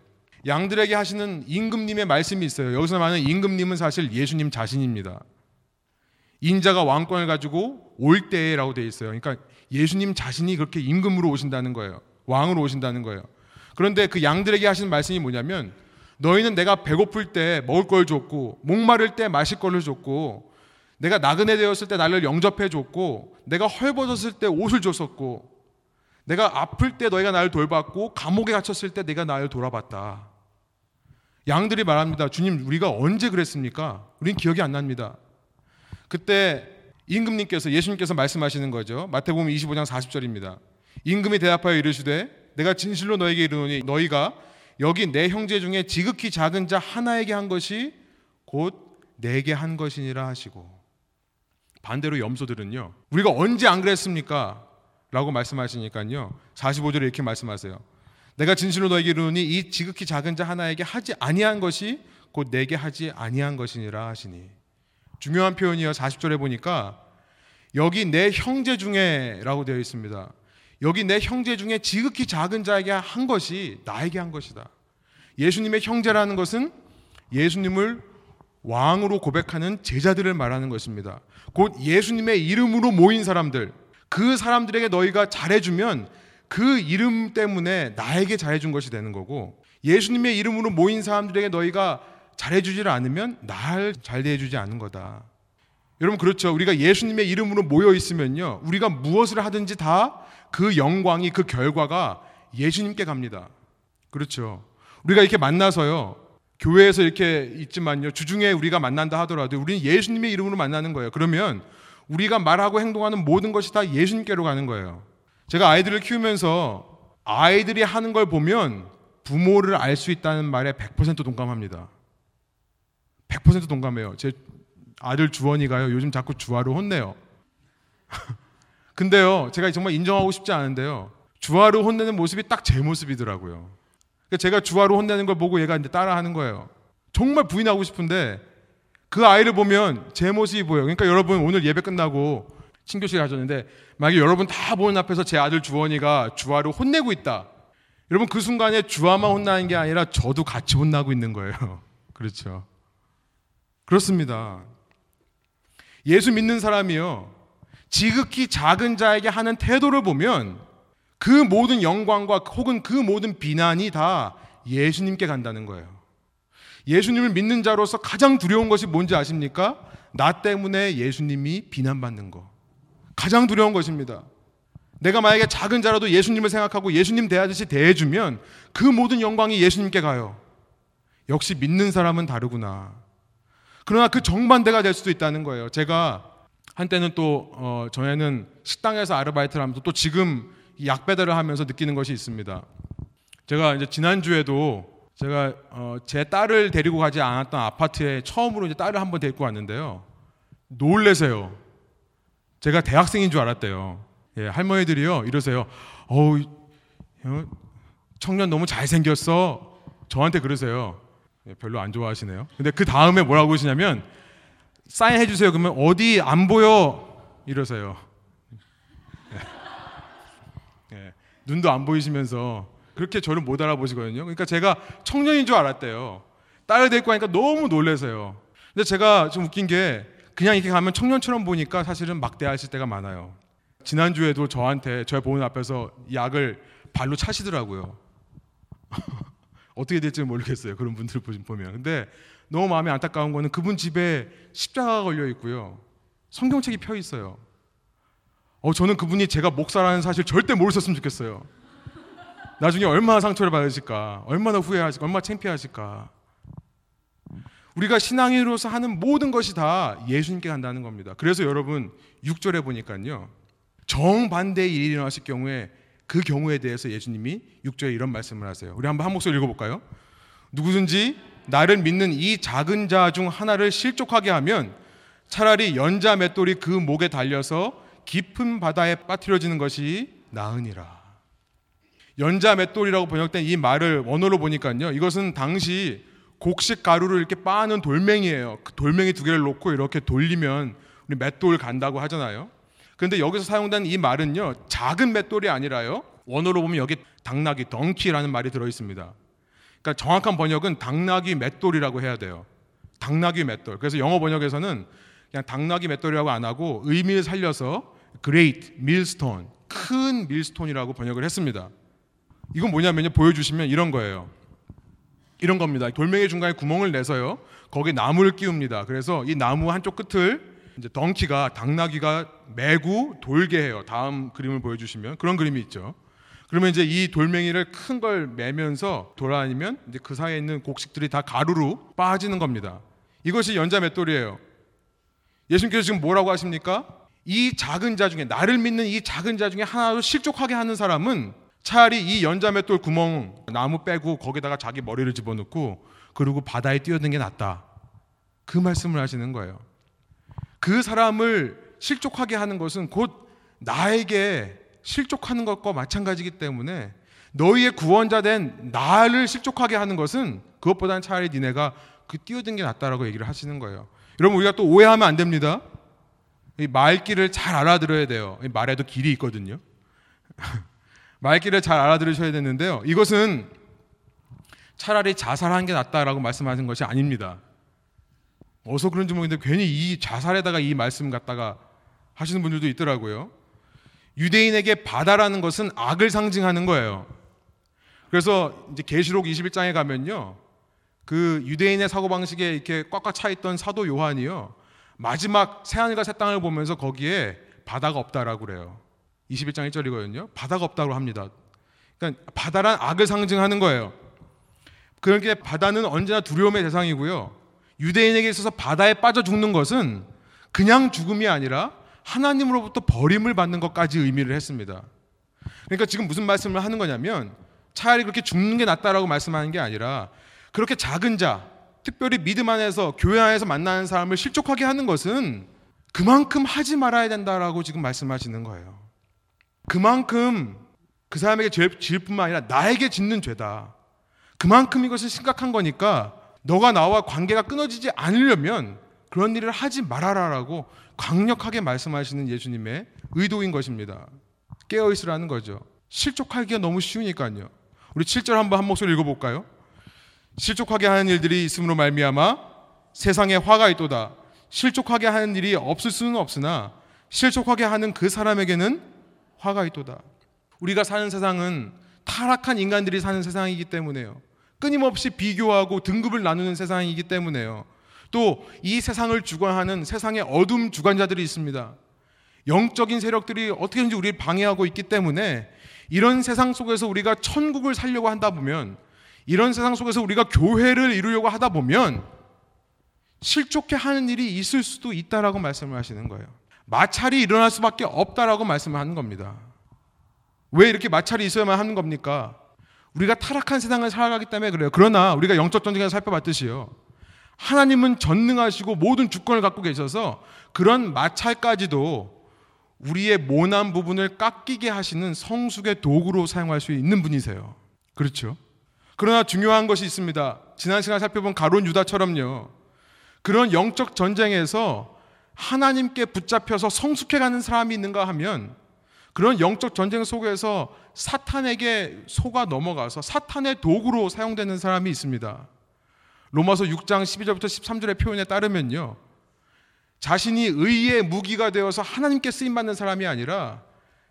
양들에게 하시는 임금님의 말씀이 있어요. 여기서 말하는 임금님은 사실 예수님 자신입니다. 인자가 왕권을 가지고 올 때라고 되어 있어요. 그러니까 예수님 자신이 그렇게 임금으로 오신다는 거예요. 왕으로 오신다는 거예요. 그런데 그 양들에게 하시는 말씀이 뭐냐면 너희는 내가 배고플 때 먹을 걸 줬고 목마를 때 마실 걸을 줬고 내가 나그네 되었을 때 나를 영접해 줬고 내가 헐벗었을 때 옷을 줬었고 내가 아플 때 너희가 나를 돌봤고 감옥에 갇혔을 때 내가 나를 돌아봤다. 양들이 말합니다. 주님, 우리가 언제 그랬습니까? 우린 기억이 안 납니다. 그때 임금님께서 예수님께서 말씀하시는 거죠. 마태복음 25장 40절입니다. 임금이 대답하여 이르시되 내가 진실로 너에게 이르노니 너희가 여기 내 형제 중에 지극히 작은 자 하나에게 한 것이 곧 내게 한 것이니라 하시고 반대로 염소들은요. 우리가 언제 안 그랬습니까? 라고 말씀하시니까요. 45절에 이렇게 말씀하세요. 내가 진실로 너에게 이르노니 이 지극히 작은 자 하나에게 하지 아니한 것이 곧 내게 하지 아니한 것이니라 하시니. 중요한 표현이요. 40절에 보니까 여기 내 형제 중에라고 되어 있습니다. 여기 내 형제 중에 지극히 작은 자에게 한 것이 나에게 한 것이다. 예수님의 형제라는 것은 예수님을 왕으로 고백하는 제자들을 말하는 것입니다. 곧 예수님의 이름으로 모인 사람들, 그 사람들에게 너희가 잘해주면 그 이름 때문에 나에게 잘해준 것이 되는 거고 예수님의 이름으로 모인 사람들에게 너희가 잘해주지를 않으면 날 잘 대해주지 않은 거다. 여러분 그렇죠. 우리가 예수님의 이름으로 모여 있으면요, 우리가 무엇을 하든지 다 그 영광이 그 결과가 예수님께 갑니다. 그렇죠. 우리가 이렇게 만나서요, 교회에서 이렇게 있지만요, 주중에 우리가 만난다 하더라도 우리는 예수님의 이름으로 만나는 거예요. 그러면 우리가 말하고 행동하는 모든 것이 다 예수님께로 가는 거예요. 제가 아이들을 키우면서 아이들이 하는 걸 보면 부모를 알 수 있다는 말에 100% 동감합니다. 100% 동감해요. 제 아들 주원이가요. 요즘 자꾸 주아를 혼내요. 근데요, 제가 정말 인정하고 싶지 않은데요. 주아를 혼내는 모습이 딱 제 모습이더라고요. 그러니까 제가 주아를 혼내는 걸 보고 얘가 이제 따라하는 거예요. 정말 부인하고 싶은데 그 아이를 보면 제 모습이 보여요. 그러니까 여러분 오늘 예배 끝나고 친교실 가졌는데 만약에 여러분 다 보는 앞에서 제 아들 주원이가 주아를 혼내고 있다. 여러분 그 순간에 주아만 혼나는 게 아니라 저도 같이 혼나고 있는 거예요. 그렇죠. 그렇습니다. 예수 믿는 사람이요. 지극히 작은 자에게 하는 태도를 보면 그 모든 영광과 혹은 그 모든 비난이 다 예수님께 간다는 거예요. 예수님을 믿는 자로서 가장 두려운 것이 뭔지 아십니까? 나 때문에 예수님이 비난받는 거. 가장 두려운 것입니다. 내가 만약에 작은 자라도 예수님을 생각하고 예수님 대하듯이 대해주면 그 모든 영광이 예수님께 가요. 역시 믿는 사람은 다르구나. 그러나 그 정반대가 될 수도 있다는 거예요. 제가 한때는 또 어, 전에는 식당에서 아르바이트를 하면서 또 지금 약 배달을 하면서 느끼는 것이 있습니다. 제가 이제 지난 주에도 제가 어, 제 딸을 데리고 가지 않았던 아파트에 처음으로 이제 딸을 한번 데리고 왔는데요. 놀래세요. 제가 대학생인 줄 알았대요. 예, 할머니들이요 이러세요. 어우 청년 너무 잘 생겼어. 저한테 그러세요. 예, 별로 안 좋아하시네요. 근데 그 다음에 뭐라고 하시냐면 사인해 주세요. 그러면 어디 안 보여 이러세요. 예. 예, 눈도 안 보이시면서 그렇게 저를 못 알아보시거든요. 그러니까 제가 청년인 줄 알았대요. 딸을 데리고 하니까 너무 놀래서요. 근데 제가 좀 웃긴 게 그냥 이렇게 가면 청년처럼 보니까 사실은 막대하실 때가 많아요. 지난주에도 저한테 저의 보는 앞에서 약을 발로 차시더라고요. 어떻게 될지 모르겠어요. 그런 분들을 보면. 근데 너무 마음이 안타까운 거는 그분 집에 십자가가 걸려 있고요. 성경책이 펴 있어요. 어, 저는 그분이 제가 목사라는 사실 절대 모르셨으면 좋겠어요. 나중에 얼마나 상처를 받으실까, 얼마나 후회하실까, 얼마나 창피하실까. 우리가 신앙인으로서 하는 모든 것이 다 예수님께 간다는 겁니다. 그래서 여러분 6절에 보니까요. 정반대의 일이 일어났을 경우에 그 경우에 대해서 예수님이 6절에 이런 말씀을 하세요. 우리 한번 한 목소리 읽어볼까요? 누구든지 나를 믿는 이 작은 자 중 하나를 실족하게 하면 차라리 연자 맷돌이 그 목에 달려서 깊은 바다에 빠뜨려지는 것이 나으니라. 연자 맷돌이라고 번역된 이 말을 원어로 보니까요. 이것은 당시 곡식 가루를 이렇게 빻는 돌멩이에요. 그 돌멩이 두 개를 놓고 이렇게 돌리면 우리 맷돌 간다고 하잖아요. 그런데 여기서 사용된 이 말은요. 작은 맷돌이 아니라요. 원어로 보면 여기 당나귀 덩키라는 말이 들어 있습니다. 그러니까 정확한 번역은 당나귀 맷돌이라고 해야 돼요. 당나귀 맷돌. 그래서 영어 번역에서는 그냥 당나귀 맷돌이라고 안 하고 의미를 살려서 great millstone, 큰 밀스톤이라고 번역을 했습니다. 이건 뭐냐면요. 보여주시면 이런 거예요. 이런 겁니다. 돌멩이 중간에 구멍을 내서요. 거기에 나무를 끼웁니다. 그래서 이 나무 한쪽 끝을 이제 덩키가 당나귀가 매고 돌게 해요. 다음 그림을 보여주시면 그런 그림이 있죠. 그러면 이제 이 돌멩이를 큰 걸 매면서 돌아다니면 이제 그 사이에 있는 곡식들이 다 가루로 빠지는 겁니다. 이것이 연자 맷돌이에요. 예수님께서 지금 뭐라고 하십니까? 이 작은 자 중에 나를 믿는 이 작은 자 중에 하나도 실족하게 하는 사람은 차라리 이 연자 맷돌 구멍 나무 빼고 거기다가 자기 머리를 집어넣고 그리고 바다에 뛰어드는 게 낫다. 그 말씀을 하시는 거예요. 그 사람을 실족하게 하는 것은 곧 나에게 실족하는 것과 마찬가지이기 때문에 너희의 구원자 된 나를 실족하게 하는 것은 그것보다는 차라리 니네가 그 뛰어든 게 낫다라고 얘기를 하시는 거예요. 여러분 우리가 또 오해하면 안 됩니다. 이 말귀를 잘 알아들어야 돼요. 말에도 길이 있거든요. 말귀를 잘 알아들으셔야 되는데요. 이것은 차라리 자살하는 게 낫다라고 말씀하신 것이 아닙니다. 어서 그런지 모르겠는데 괜히 이 자살에다가 이 말씀 갖다가 하시는 분들도 있더라고요. 유대인에게 바다라는 것은 악을 상징하는 거예요. 그래서 이제 계시록 21장에 가면요. 그 유대인의 사고 방식에 이렇게 꽉꽉 차 있던 사도 요한이요. 마지막 새 하늘과 새 땅을 보면서 거기에 바다가 없다라고 그래요. 21장 1절이거든요. 바다가 없다고 합니다. 그러니까 바다란 악을 상징하는 거예요. 그렇게 바다는 언제나 두려움의 대상이고요. 유대인에게 있어서 바다에 빠져 죽는 것은 그냥 죽음이 아니라 하나님으로부터 버림을 받는 것까지 의미를 했습니다. 그러니까 지금 무슨 말씀을 하는 거냐면 차라리 그렇게 죽는 게 낫다라고 말씀하는 게 아니라 그렇게 작은 자, 특별히 믿음 안에서 교회 안에서 만나는 사람을 실족하게 하는 것은 그만큼 하지 말아야 된다라고 지금 말씀하시는 거예요. 그만큼 그 사람에게 죄 지을 뿐만 아니라 나에게 짓는 죄다. 그만큼 이것은 심각한 거니까 너가 나와 관계가 끊어지지 않으려면 그런 일을 하지 말아라라고 강력하게 말씀하시는 예수님의 의도인 것입니다. 깨어 있으라는 거죠. 실족하기가 너무 쉬우니까요. 우리 7절 한번 한 목소리 읽어 볼까요? 실족하게 하는 일들이 있음으로 말미암아 세상에 화가 있도다. 실족하게 하는 일이 없을 수는 없으나 실족하게 하는 그 사람에게는 화가 있도다. 우리가 사는 세상은 타락한 인간들이 사는 세상이기 때문에요. 끊임없이 비교하고 등급을 나누는 세상이기 때문에요. 또 이 세상을 주관하는 세상의 어둠 주관자들이 있습니다. 영적인 세력들이 어떻게든지 우리를 방해하고 있기 때문에 이런 세상 속에서 우리가 천국을 살려고 한다 보면 이런 세상 속에서 우리가 교회를 이루려고 하다 보면 실족해 하는 일이 있을 수도 있다라고 말씀을 하시는 거예요. 마찰이 일어날 수밖에 없다라고 말씀을 하는 겁니다. 왜 이렇게 마찰이 있어야만 하는 겁니까? 우리가 타락한 세상을 살아가기 때문에 그래요. 그러나 우리가 영적 전쟁에서 살펴봤듯이요. 하나님은 전능하시고 모든 주권을 갖고 계셔서 그런 마찰까지도 우리의 모난 부분을 깎이게 하시는 성숙의 도구로 사용할 수 있는 분이세요. 그렇죠? 그러나 중요한 것이 있습니다. 지난 시간 살펴본 가론 유다처럼요. 그런 영적 전쟁에서 하나님께 붙잡혀서 성숙해가는 사람이 있는가 하면 그런 영적 전쟁 속에서 사탄에게 속아 넘어가서 사탄의 도구로 사용되는 사람이 있습니다. 로마서 6장 12절부터 13절의 표현에 따르면요. 자신이 의의 무기가 되어서 하나님께 쓰임 받는 사람이 아니라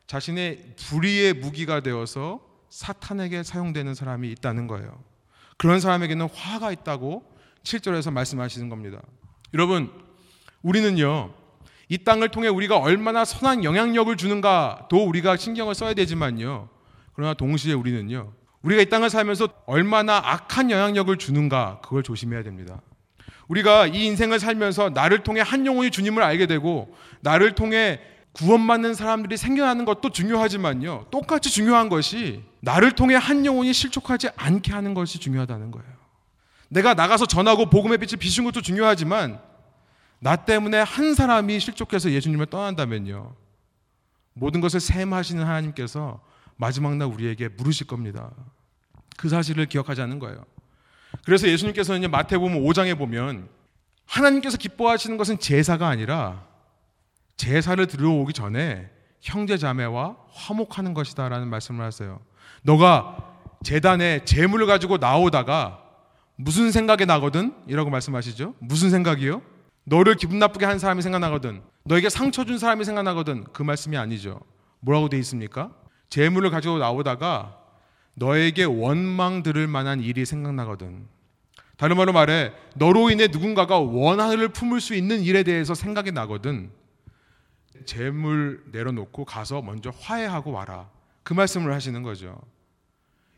자신의 불의의 무기가 되어서 사탄에게 사용되는 사람이 있다는 거예요. 그런 사람에게는 화가 있다고 7절에서 말씀하시는 겁니다. 여러분, 우리는요, 이 땅을 통해 우리가 얼마나 선한 영향력을 주는가도 우리가 신경을 써야 되지만요. 그러나 동시에 우리는요, 우리가 이 땅을 살면서 얼마나 악한 영향력을 주는가 그걸 조심해야 됩니다. 우리가 이 인생을 살면서 나를 통해 한 영혼이 주님을 알게 되고 나를 통해 구원받는 사람들이 생겨나는 것도 중요하지만요. 똑같이 중요한 것이 나를 통해 한 영혼이 실족하지 않게 하는 것이 중요하다는 거예요. 내가 나가서 전하고 복음의 빛을 비춘 것도 중요하지만 나 때문에 한 사람이 실족해서 예수님을 떠난다면요. 모든 것을 샘하시는 하나님께서 마지막 날 우리에게 물으실 겁니다. 그 사실을 기억하자는 거예요. 그래서 예수님께서는 마태복음 5장에 보면 하나님께서 기뻐하시는 것은 제사가 아니라 제사를 들어오기 전에 형제 자매와 화목하는 것이다라는 말씀을 하세요. 너가 재단에 재물을 가지고 나오다가 무슨 생각이 나거든? 이라고 말씀하시죠. 무슨 생각이요? 너를 기분 나쁘게 한 사람이 생각나거든. 너에게 상처 준 사람이 생각나거든. 그 말씀이 아니죠. 뭐라고 돼 있습니까? 재물을 가지고 나오다가 너에게 원망 들을 만한 일이 생각나거든. 다른 말로 말해 너로 인해 누군가가 원한을 품을 수 있는 일에 대해서 생각이 나거든. 재물 내려놓고 가서 먼저 화해하고 와라. 그 말씀을 하시는 거죠.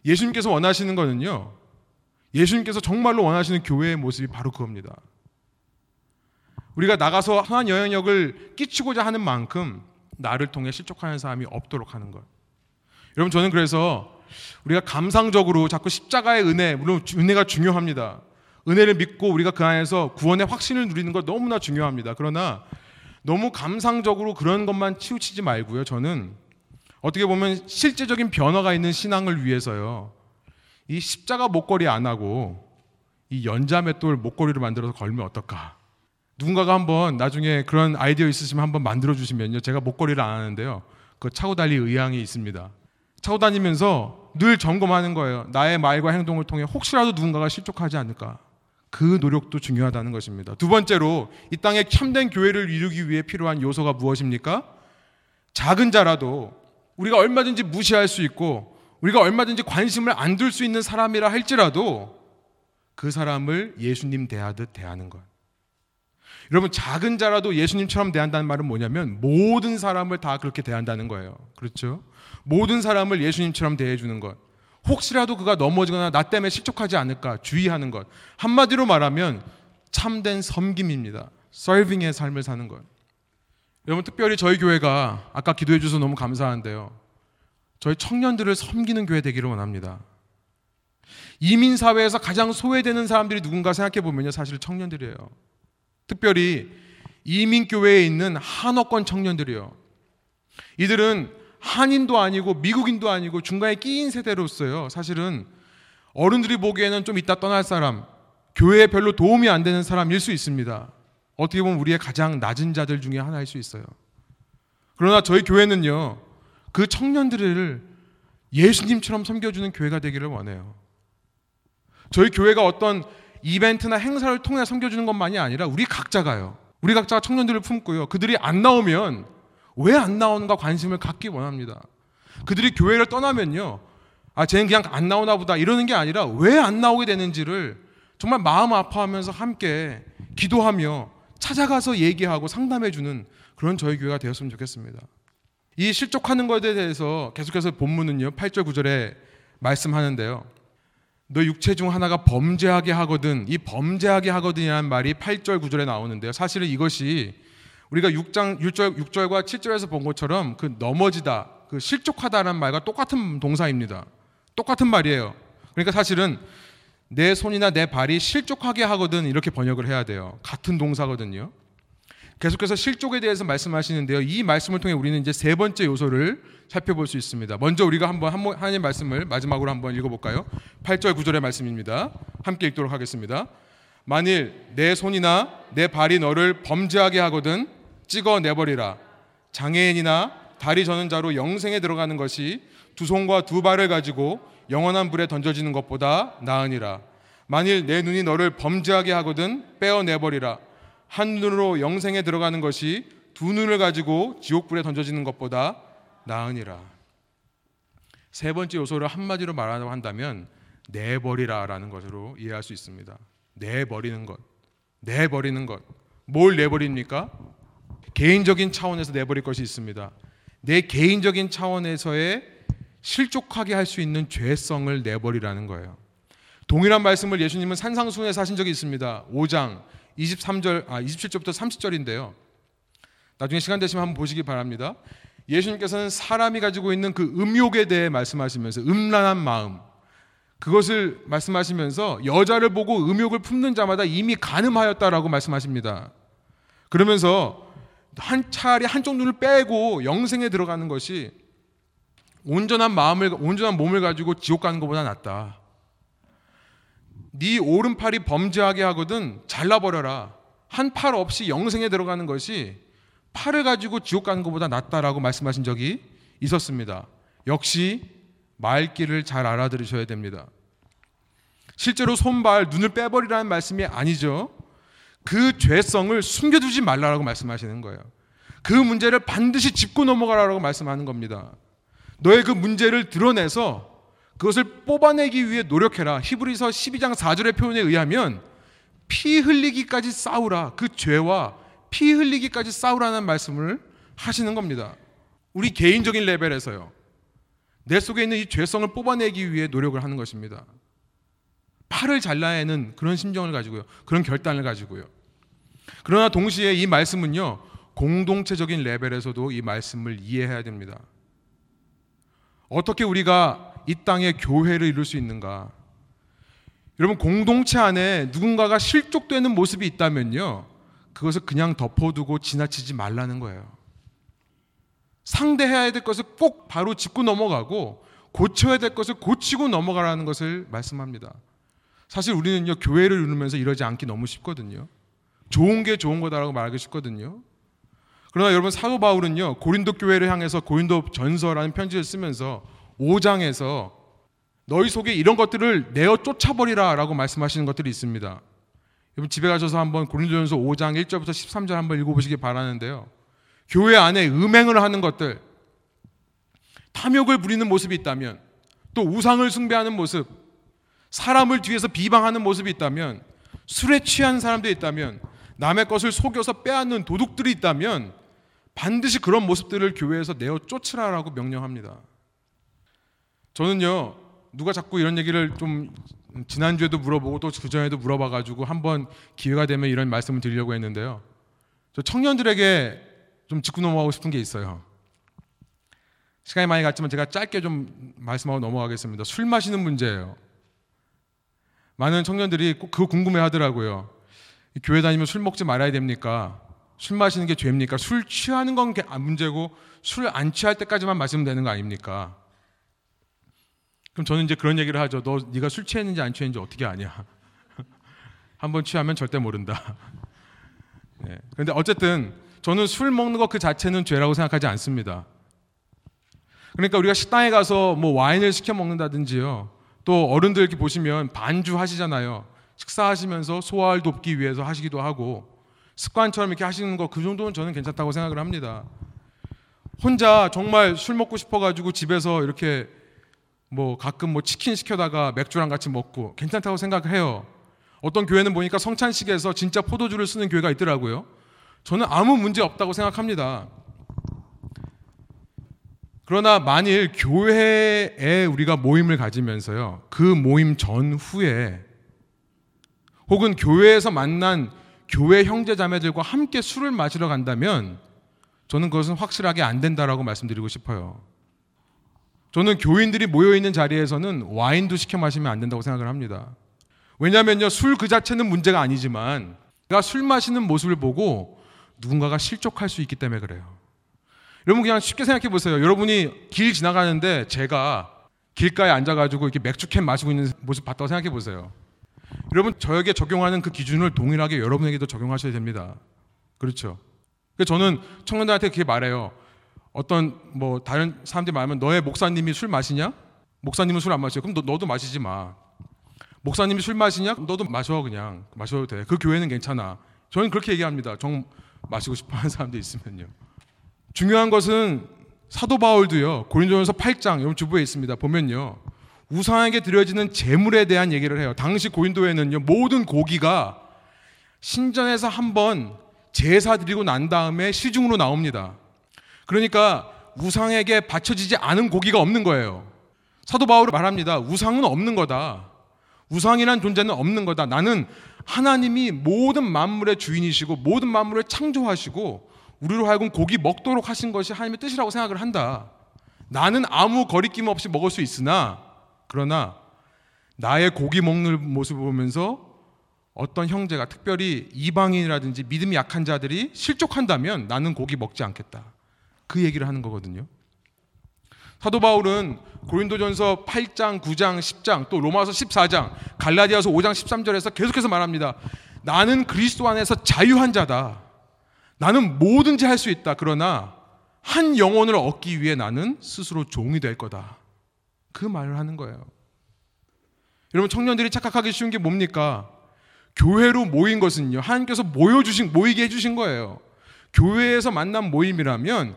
예수님께서 원하시는 거는요. 예수님께서 정말로 원하시는 교회의 모습이 바로 그겁니다. 우리가 나가서 선한 영향력을 끼치고자 하는 만큼 나를 통해 실족하는 사람이 없도록 하는 것. 여러분 저는 그래서 우리가 감상적으로 자꾸 십자가의 은혜, 물론 은혜가 중요합니다. 은혜를 믿고 우리가 그 안에서 구원의 확신을 누리는 것 너무나 중요합니다. 그러나 너무 감상적으로 그런 것만 치우치지 말고요. 저는 어떻게 보면 실제적인 변화가 있는 신앙을 위해서요. 이 십자가 목걸이 안 하고 이 연자맷돌 목걸이를 만들어서 걸면 어떨까? 누군가가 한번 나중에 그런 아이디어 있으시면 한번 만들어 주시면요. 제가 목걸이를 안 하는데요. 그 차고 달릴 의향이 있습니다. 차고 다니면서 늘 점검하는 거예요. 나의 말과 행동을 통해 혹시라도 누군가가 실족하지 않을까. 그 노력도 중요하다는 것입니다. 두 번째로 이 땅에 참된 교회를 이루기 위해 필요한 요소가 무엇입니까? 작은 자라도 우리가 얼마든지 무시할 수 있고 우리가 얼마든지 관심을 안 둘 수 있는 사람이라 할지라도 그 사람을 예수님 대하듯 대하는 것. 여러분 작은 자라도 예수님처럼 대한다는 말은 뭐냐면 모든 사람을 다 그렇게 대한다는 거예요. 그렇죠? 모든 사람을 예수님처럼 대해주는 것. 혹시라도 그가 넘어지거나 나 때문에 실족하지 않을까 주의하는 것. 한마디로 말하면 참된 섬김입니다. 서빙의 삶을 사는 것. 여러분 특별히 저희 교회가 아까 기도해 주셔서 너무 감사한데요. 저희 청년들을 섬기는 교회 되기를 원합니다. 이민 사회에서 가장 소외되는 사람들이 누군가 생각해 보면요. 사실 청년들이에요. 특별히 이민 교회에 있는 한어권 청년들이요. 이들은 한인도 아니고 미국인도 아니고 중간에 끼인 세대로서요. 사실은 어른들이 보기에는 좀 이따 떠날 사람, 교회에 별로 도움이 안 되는 사람일 수 있습니다. 어떻게 보면 우리의 가장 낮은 자들 중에 하나일 수 있어요. 그러나 저희 교회는요, 그 청년들을 예수님처럼 섬겨주는 교회가 되기를 원해요. 저희 교회가 어떤 이벤트나 행사를 통해 섬겨주는 것만이 아니라 우리 각자가요. 우리 각자가 청년들을 품고요. 그들이 안 나오면 왜 안 나오는가 관심을 갖기 원합니다. 그들이 교회를 떠나면요. 아, 쟤는 그냥 안 나오나 보다 이러는 게 아니라 왜 안 나오게 되는지를 정말 마음 아파하면서 함께 기도하며 찾아가서 얘기하고 상담해주는 그런 저희 교회가 되었으면 좋겠습니다. 이 실족하는 것에 대해서 계속해서 본문은요, 8절 9절에 말씀하는데요. 너 육체 중 하나가 범죄하게 하거든, 이 범죄하게 하거든이라는 말이 8절 9절에 나오는데요. 사실은 이것이 우리가 6장 6절 6절과 7절에서 본 것처럼 그 넘어지다, 그 실족하다라는 말과 똑같은 동사입니다. 똑같은 말이에요. 그러니까 사실은 내 손이나 내 발이 실족하게 하거든 이렇게 번역을 해야 돼요. 같은 동사거든요. 계속해서 실족에 대해서 말씀하시는데요. 이 말씀을 통해 우리는 이제 세 번째 요소를 살펴볼 수 있습니다. 먼저 우리가 한번 하나님 말씀을 마지막으로 한번 읽어볼까요? 8절 9절의 말씀입니다. 함께 읽도록 하겠습니다. 만일 내 손이나 내 발이 너를 범죄하게 하거든 찍어 내버리라. 장애인이나 다리 저는 자로 영생에 들어가는 것이 두 손과 두 발을 가지고 영원한 불에 던져지는 것보다 나으니라. 만일 내 눈이 너를 범죄하게 하거든 빼어 내버리라. 한 눈으로 영생에 들어가는 것이 두 눈을 가지고 지옥불에 던져지는 것보다 나으니라. 세 번째 요소를 한마디로 말하자고 한다면 내버리라라는 것으로 이해할 수 있습니다. 내버리는 것. 내버리는 것. 뭘 내버립니까? 개인적인 차원에서 내버릴 것이 있습니다. 내 개인적인 차원에서의 실족하게 할 수 있는 죄성을 내버리라는 거예요. 동일한 말씀을 예수님은 산상수에서 하신 적이 있습니다. 5장 23절 아 27절부터 30절인데요. 나중에 시간 되시면 한번 보시기 바랍니다. 예수님께서는 사람이 가지고 있는 그 음욕에 대해 말씀하시면서 음란한 마음 그것을 말씀하시면서 여자를 보고 음욕을 품는 자마다 이미 가늠하였다라고 말씀하십니다. 그러면서 한 차라리 한쪽 눈을 빼고 영생에 들어가는 것이 온전한 마음을 온전한 몸을 가지고 지옥 가는 것보다 낫다. 네 오른팔이 범죄하게 하거든 잘라버려라. 한 팔 없이 영생에 들어가는 것이 팔을 가지고 지옥 가는 것보다 낫다라고 말씀하신 적이 있었습니다. 역시 말귀를 잘 알아들으셔야 됩니다. 실제로 손발, 눈을 빼버리라는 말씀이 아니죠. 그 죄성을 숨겨두지 말라라고 말씀하시는 거예요. 그 문제를 반드시 짚고 넘어가라고 말씀하는 겁니다. 너의 그 문제를 드러내서 그것을 뽑아내기 위해 노력해라. 히브리서 12장 4절의 표현에 의하면 피 흘리기까지 싸우라. 그 죄와 피 흘리기까지 싸우라는 말씀을 하시는 겁니다. 우리 개인적인 레벨에서요. 내 속에 있는 이 죄성을 뽑아내기 위해 노력을 하는 것입니다. 팔을 잘라내는 그런 심정을 가지고요. 그런 결단을 가지고요. 그러나 동시에 이 말씀은요. 공동체적인 레벨에서도 이 말씀을 이해해야 됩니다. 어떻게 우리가 이 땅에 교회를 이룰 수 있는가? 여러분 공동체 안에 누군가가 실족되는 모습이 있다면요. 그것을 그냥 덮어두고 지나치지 말라는 거예요. 상대해야 될 것을 꼭 바로 짚고 넘어가고 고쳐야 될 것을 고치고 넘어가라는 것을 말씀합니다. 사실 우리는요 교회를 이루면서 이러지 않기 너무 쉽거든요. 좋은 게 좋은 거다라고 말하기 쉽거든요. 그러나 여러분 사도 바울은요 고린도 교회를 향해서 고린도 전서라는 편지를 쓰면서 5장에서 너희 속에 이런 것들을 내어 쫓아버리라 라고 말씀하시는 것들이 있습니다. 여러분 집에 가셔서 한번 고린도전서 5장 1절부터 13절 한번 읽어보시기 바라는데요. 교회 안에 음행을 하는 것들, 탐욕을 부리는 모습이 있다면, 또 우상을 숭배하는 모습, 사람을 뒤에서 비방하는 모습이 있다면, 술에 취한 사람들이 있다면, 남의 것을 속여서 빼앗는 도둑들이 있다면, 반드시 그런 모습들을 교회에서 내어 쫓으라라고 명령합니다. 저는요, 누가 자꾸 이런 얘기를 좀 지난주에도 물어보고 또 그전에도 물어봐가지고 한번 기회가 되면 이런 말씀을 드리려고 했는데요. 저 청년들에게 좀 짚고 넘어가고 싶은 게 있어요. 시간이 많이 갔지만 제가 짧게 좀 말씀하고 넘어가겠습니다. 술 마시는 문제예요. 많은 청년들이 꼭 그거 궁금해 하더라고요. 교회 다니면 술 먹지 말아야 됩니까? 술 마시는 게 죄입니까? 술 취하는 건 문제고 술 안 취할 때까지만 마시면 되는 거 아닙니까? 그럼 저는 이제 그런 얘기를 하죠. 너 네가 술 취했는지 안 취했는지 어떻게 아냐? 한번 취하면 절대 모른다. 예. 그런데 어쨌든 저는 술 먹는 것 그 자체는 죄라고 생각하지 않습니다. 그러니까 우리가 식당에 가서 뭐 와인을 시켜 먹는다든지요. 또 어른들 이렇게 보시면 반주 하시잖아요. 식사하시면서 소화를 돕기 위해서 하시기도 하고 습관처럼 이렇게 하시는 거 그 정도는 저는 괜찮다고 생각을 합니다. 혼자 정말 술 먹고 싶어가지고 집에서 이렇게 뭐 가끔 뭐 치킨 시켜다가 맥주랑 같이 먹고 괜찮다고 생각해요. 어떤 교회는 보니까 성찬식에서 진짜 포도주를 쓰는 교회가 있더라고요. 저는 아무 문제 없다고 생각합니다. 그러나 만일 교회에 우리가 모임을 가지면서요, 그 모임 전후에 혹은 교회에서 만난 교회 형제 자매들과 함께 술을 마시러 간다면 저는 그것은 확실하게 안 된다라고 말씀드리고 싶어요. 저는 교인들이 모여 있는 자리에서는 와인도 시켜 마시면 안 된다고 생각을 합니다. 왜냐하면요 술 그 자체는 문제가 아니지만 내가 술 마시는 모습을 보고 누군가가 실족할 수 있기 때문에 그래요. 여러분 그냥 쉽게 생각해 보세요. 여러분이 길 지나가는데 제가 길가에 앉아가지고 이렇게 맥주캔 마시고 있는 모습 봤다고 생각해 보세요. 여러분 저에게 적용하는 그 기준을 동일하게 여러분에게도 적용하셔야 됩니다. 그렇죠? 저는 청년들한테 그렇게 말해요. 어떤 뭐 다른 사람들이 말하면 너의 목사님이 술 마시냐? 목사님은 술 안 마셔. 그럼 너, 너도 마시지 마. 목사님이 술 마시냐? 너도 마셔 그냥 마셔도 돼. 그 교회는 괜찮아. 저는 그렇게 얘기합니다. 정 마시고 싶어하는 사람들 있으면요. 중요한 것은 사도 바울도요. 고린도전서 8장 여러분 주부에 있습니다. 보면요. 우상에게 드려지는 제물에 대한 얘기를 해요. 당시 고린도에는요. 모든 고기가 신전에서 한번 제사 드리고 난 다음에 시중으로 나옵니다. 그러니까 우상에게 바쳐지지 않은 고기가 없는 거예요. 사도 바울이 말합니다. 우상은 없는 거다. 우상이란 존재는 없는 거다. 나는 하나님이 모든 만물의 주인이시고 모든 만물을 창조하시고 우리로 하여금 고기 먹도록 하신 것이 하나님의 뜻이라고 생각을 한다. 나는 아무 거리낌 없이 먹을 수 있으나 그러나 나의 고기 먹는 모습을 보면서 어떤 형제가 특별히 이방인이라든지 믿음이 약한 자들이 실족한다면 나는 고기 먹지 않겠다. 그 얘기를 하는 거거든요. 사도 바울은 고린도전서 8장, 9장, 10장, 또 로마서 14장, 갈라디아서 5장 13절에서 계속해서 말합니다. 나는 그리스도 안에서 자유한 자다. 나는 뭐든지 할 수 있다. 그러나 한 영혼을 얻기 위해 나는 스스로 종이 될 거다. 그 말을 하는 거예요. 여러분 청년들이 착각하기 쉬운 게 뭡니까? 교회로 모인 것은요. 하나님께서 모여 주신 모이게 해 주신 거예요. 교회에서 만난 모임이라면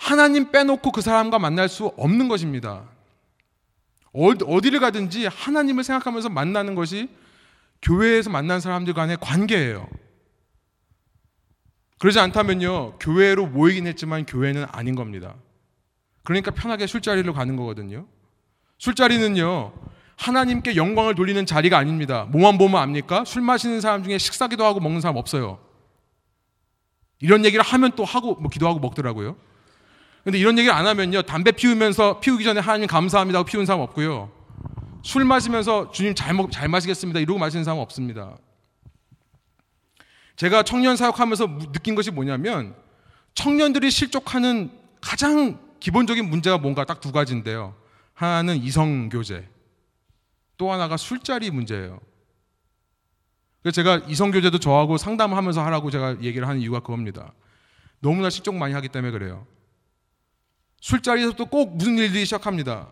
하나님 빼놓고 그 사람과 만날 수 없는 것입니다. 어디를 가든지 하나님을 생각하면서 만나는 것이 교회에서 만난 사람들 간의 관계예요. 그러지 않다면요, 교회로 모이긴 했지만 교회는 아닌 겁니다. 그러니까 편하게 술자리로 가는 거거든요. 술자리는요, 하나님께 영광을 돌리는 자리가 아닙니다. 뭐만 보면 압니까? 술 마시는 사람 중에 식사기도 하고 먹는 사람 없어요. 이런 얘기를 하면 또 하고, 뭐 기도하고 먹더라고요. 근데 이런 얘기를 안 하면요. 담배 피우면서 피우기 전에 하나님 감사합니다 하고 피우는 사람 없고요. 술 마시면서 주님 잘, 먹, 잘 마시겠습니다. 이러고 마시는 사람 없습니다. 제가 청년 사역하면서 느낀 것이 뭐냐면 청년들이 실족하는 가장 기본적인 문제가 뭔가 딱 두 가지인데요. 하나는 이성 교제, 또 하나가 술자리 문제예요. 그래서 제가 이성 교제도 저하고 상담하면서 하라고 제가 얘기를 하는 이유가 그겁니다. 너무나 실족 많이 하기 때문에 그래요. 술자리에서부터 꼭 무슨 일들이 시작합니다.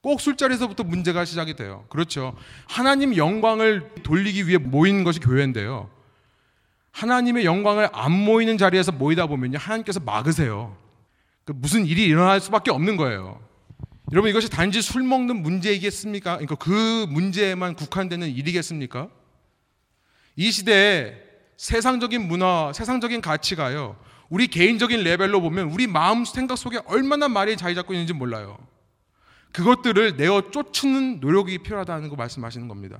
꼭 술자리에서부터 문제가 시작이 돼요. 그렇죠. 하나님 영광을 돌리기 위해 모인 것이 교회인데요. 하나님의 영광을 안 모이는 자리에서 모이다 보면요. 하나님께서 막으세요. 그 무슨 일이 일어날 수밖에 없는 거예요. 여러분 이것이 단지 술 먹는 문제이겠습니까? 그러니까 그 문제에만 국한되는 일이겠습니까? 이 시대에 세상적인 문화, 세상적인 가치가요. 우리 개인적인 레벨로 보면 우리 마음 생각 속에 얼마나 말이 자리 잡고 있는지 몰라요. 그것들을 내어 쫓는 노력이 필요하다는 거 말씀하시는 겁니다.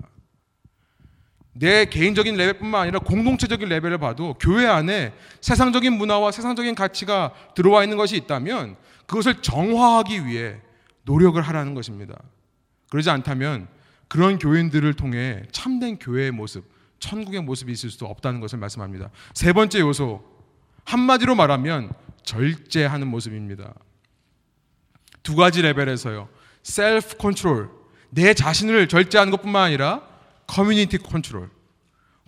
내 개인적인 레벨뿐만 아니라 공동체적인 레벨을 봐도 교회 안에 세상적인 문화와 세상적인 가치가 들어와 있는 것이 있다면 그것을 정화하기 위해 노력을 하라는 것입니다. 그러지 않다면 그런 교인들을 통해 참된 교회의 모습, 천국의 모습이 있을 수도 없다는 것을 말씀합니다. 세 번째 요소, 한마디로 말하면 절제하는 모습입니다. 두 가지 레벨에서요. self control. 내 자신을 절제하는 것뿐만 아니라 community control.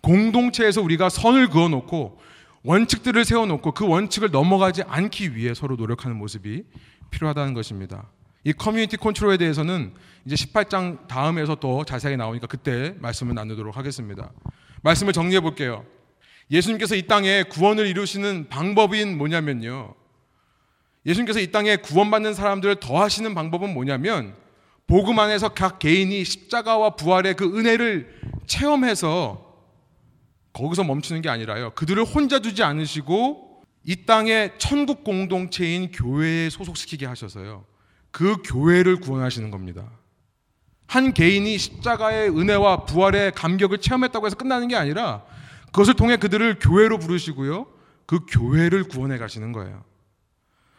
공동체에서 우리가 선을 그어 놓고 원칙들을 세워 놓고 그 원칙을 넘어가지 않기 위해 서로 노력하는 모습이 필요하다는 것입니다. 이 community control에 대해서는 이제 18장 다음에서 더 자세하게 나오니까 그때 말씀을 나누도록 하겠습니다. 말씀을 정리해 볼게요. 예수님께서 이 땅에 구원을 이루시는 방법인 뭐냐면요. 예수님께서 이 땅에 구원받는 사람들을 더하시는 방법은 뭐냐면 복음 안에서 각 개인이 십자가와 부활의 그 은혜를 체험해서 거기서 멈추는 게 아니라요. 그들을 혼자 두지 않으시고 이 땅의 천국 공동체인 교회에 소속시키게 하셔서요. 그 교회를 구원하시는 겁니다. 한 개인이 십자가의 은혜와 부활의 감격을 체험했다고 해서 끝나는 게 아니라 그것을 통해 그들을 교회로 부르시고요. 그 교회를 구원해 가시는 거예요.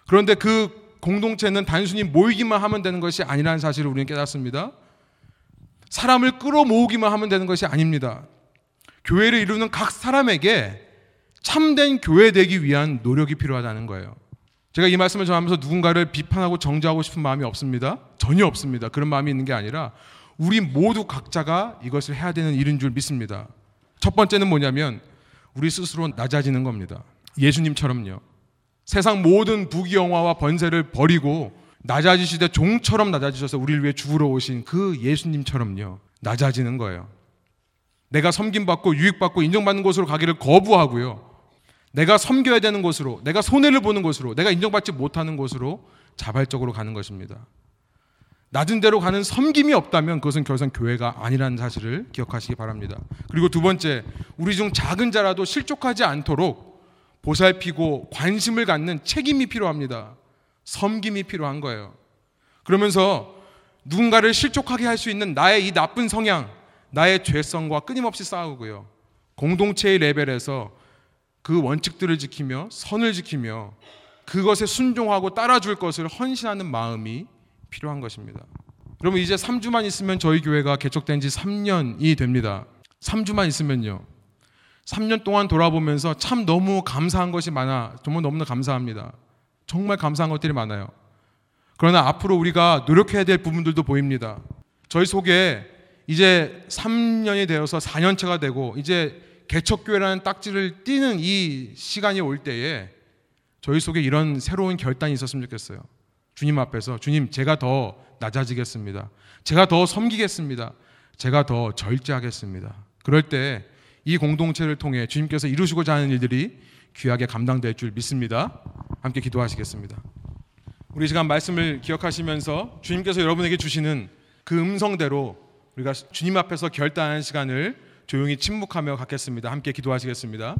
그런데 그 공동체는 단순히 모이기만 하면 되는 것이 아니라는 사실을 우리는 깨닫습니다. 사람을 끌어모으기만 하면 되는 것이 아닙니다. 교회를 이루는 각 사람에게 참된 교회 되기 위한 노력이 필요하다는 거예요. 제가 이 말씀을 전하면서 누군가를 비판하고 정죄하고 싶은 마음이 없습니다. 전혀 없습니다. 그런 마음이 있는 게 아니라 우리 모두 각자가 이것을 해야 되는 일인 줄 믿습니다. 첫 번째는 뭐냐면 우리 스스로 낮아지는 겁니다. 예수님처럼요. 세상 모든 부귀영화와 번세를 버리고 낮아지시되 종처럼 낮아지셔서 우리를 위해 죽으러 오신 그 예수님처럼요. 낮아지는 거예요. 내가 섬김받고 유익받고 인정받는 곳으로 가기를 거부하고요. 내가 섬겨야 되는 곳으로, 내가 손해를 보는 곳으로, 내가 인정받지 못하는 곳으로 자발적으로 가는 것입니다. 낮은 대로 가는 섬김이 없다면 그것은 결선 교회가 아니라는 사실을 기억하시기 바랍니다. 그리고 두 번째, 우리 중 작은 자라도 실족하지 않도록 보살피고 관심을 갖는 책임이 필요합니다. 섬김이 필요한 거예요. 그러면서 누군가를 실족하게 할 수 있는 나의 이 나쁜 성향, 나의 죄성과 끊임없이 싸우고요. 공동체의 레벨에서 그 원칙들을 지키며 선을 지키며 그것에 순종하고 따라줄 것을 헌신하는 마음이 필요한 것입니다. 여러분 이제 3주만 있으면 저희 교회가 개척된 지 3년이 됩니다. 3주만 있으면요. 3년 동안 돌아보면서 참 너무 감사한 것이 많아. 정말 너무나 감사합니다. 정말 감사한 것들이 많아요. 그러나 앞으로 우리가 노력해야 될 부분들도 보입니다. 저희 속에 이제 3년이 되어서 4년차가 되고 이제 개척교회라는 딱지를 띄는 이 시간이 올 때에 저희 속에 이런 새로운 결단이 있었으면 좋겠어요. 주님 앞에서 주님 제가 더 낮아지겠습니다. 제가 더 섬기겠습니다. 제가 더 절제하겠습니다. 그럴 때 이 공동체를 통해 주님께서 이루시고자 하는 일들이 귀하게 감당될 줄 믿습니다. 함께 기도하시겠습니다. 우리 시간 말씀을 기억하시면서 주님께서 여러분에게 주시는 그 음성대로 우리가 주님 앞에서 결단하는 시간을 조용히 침묵하며 갖겠습니다. 함께 기도하시겠습니다.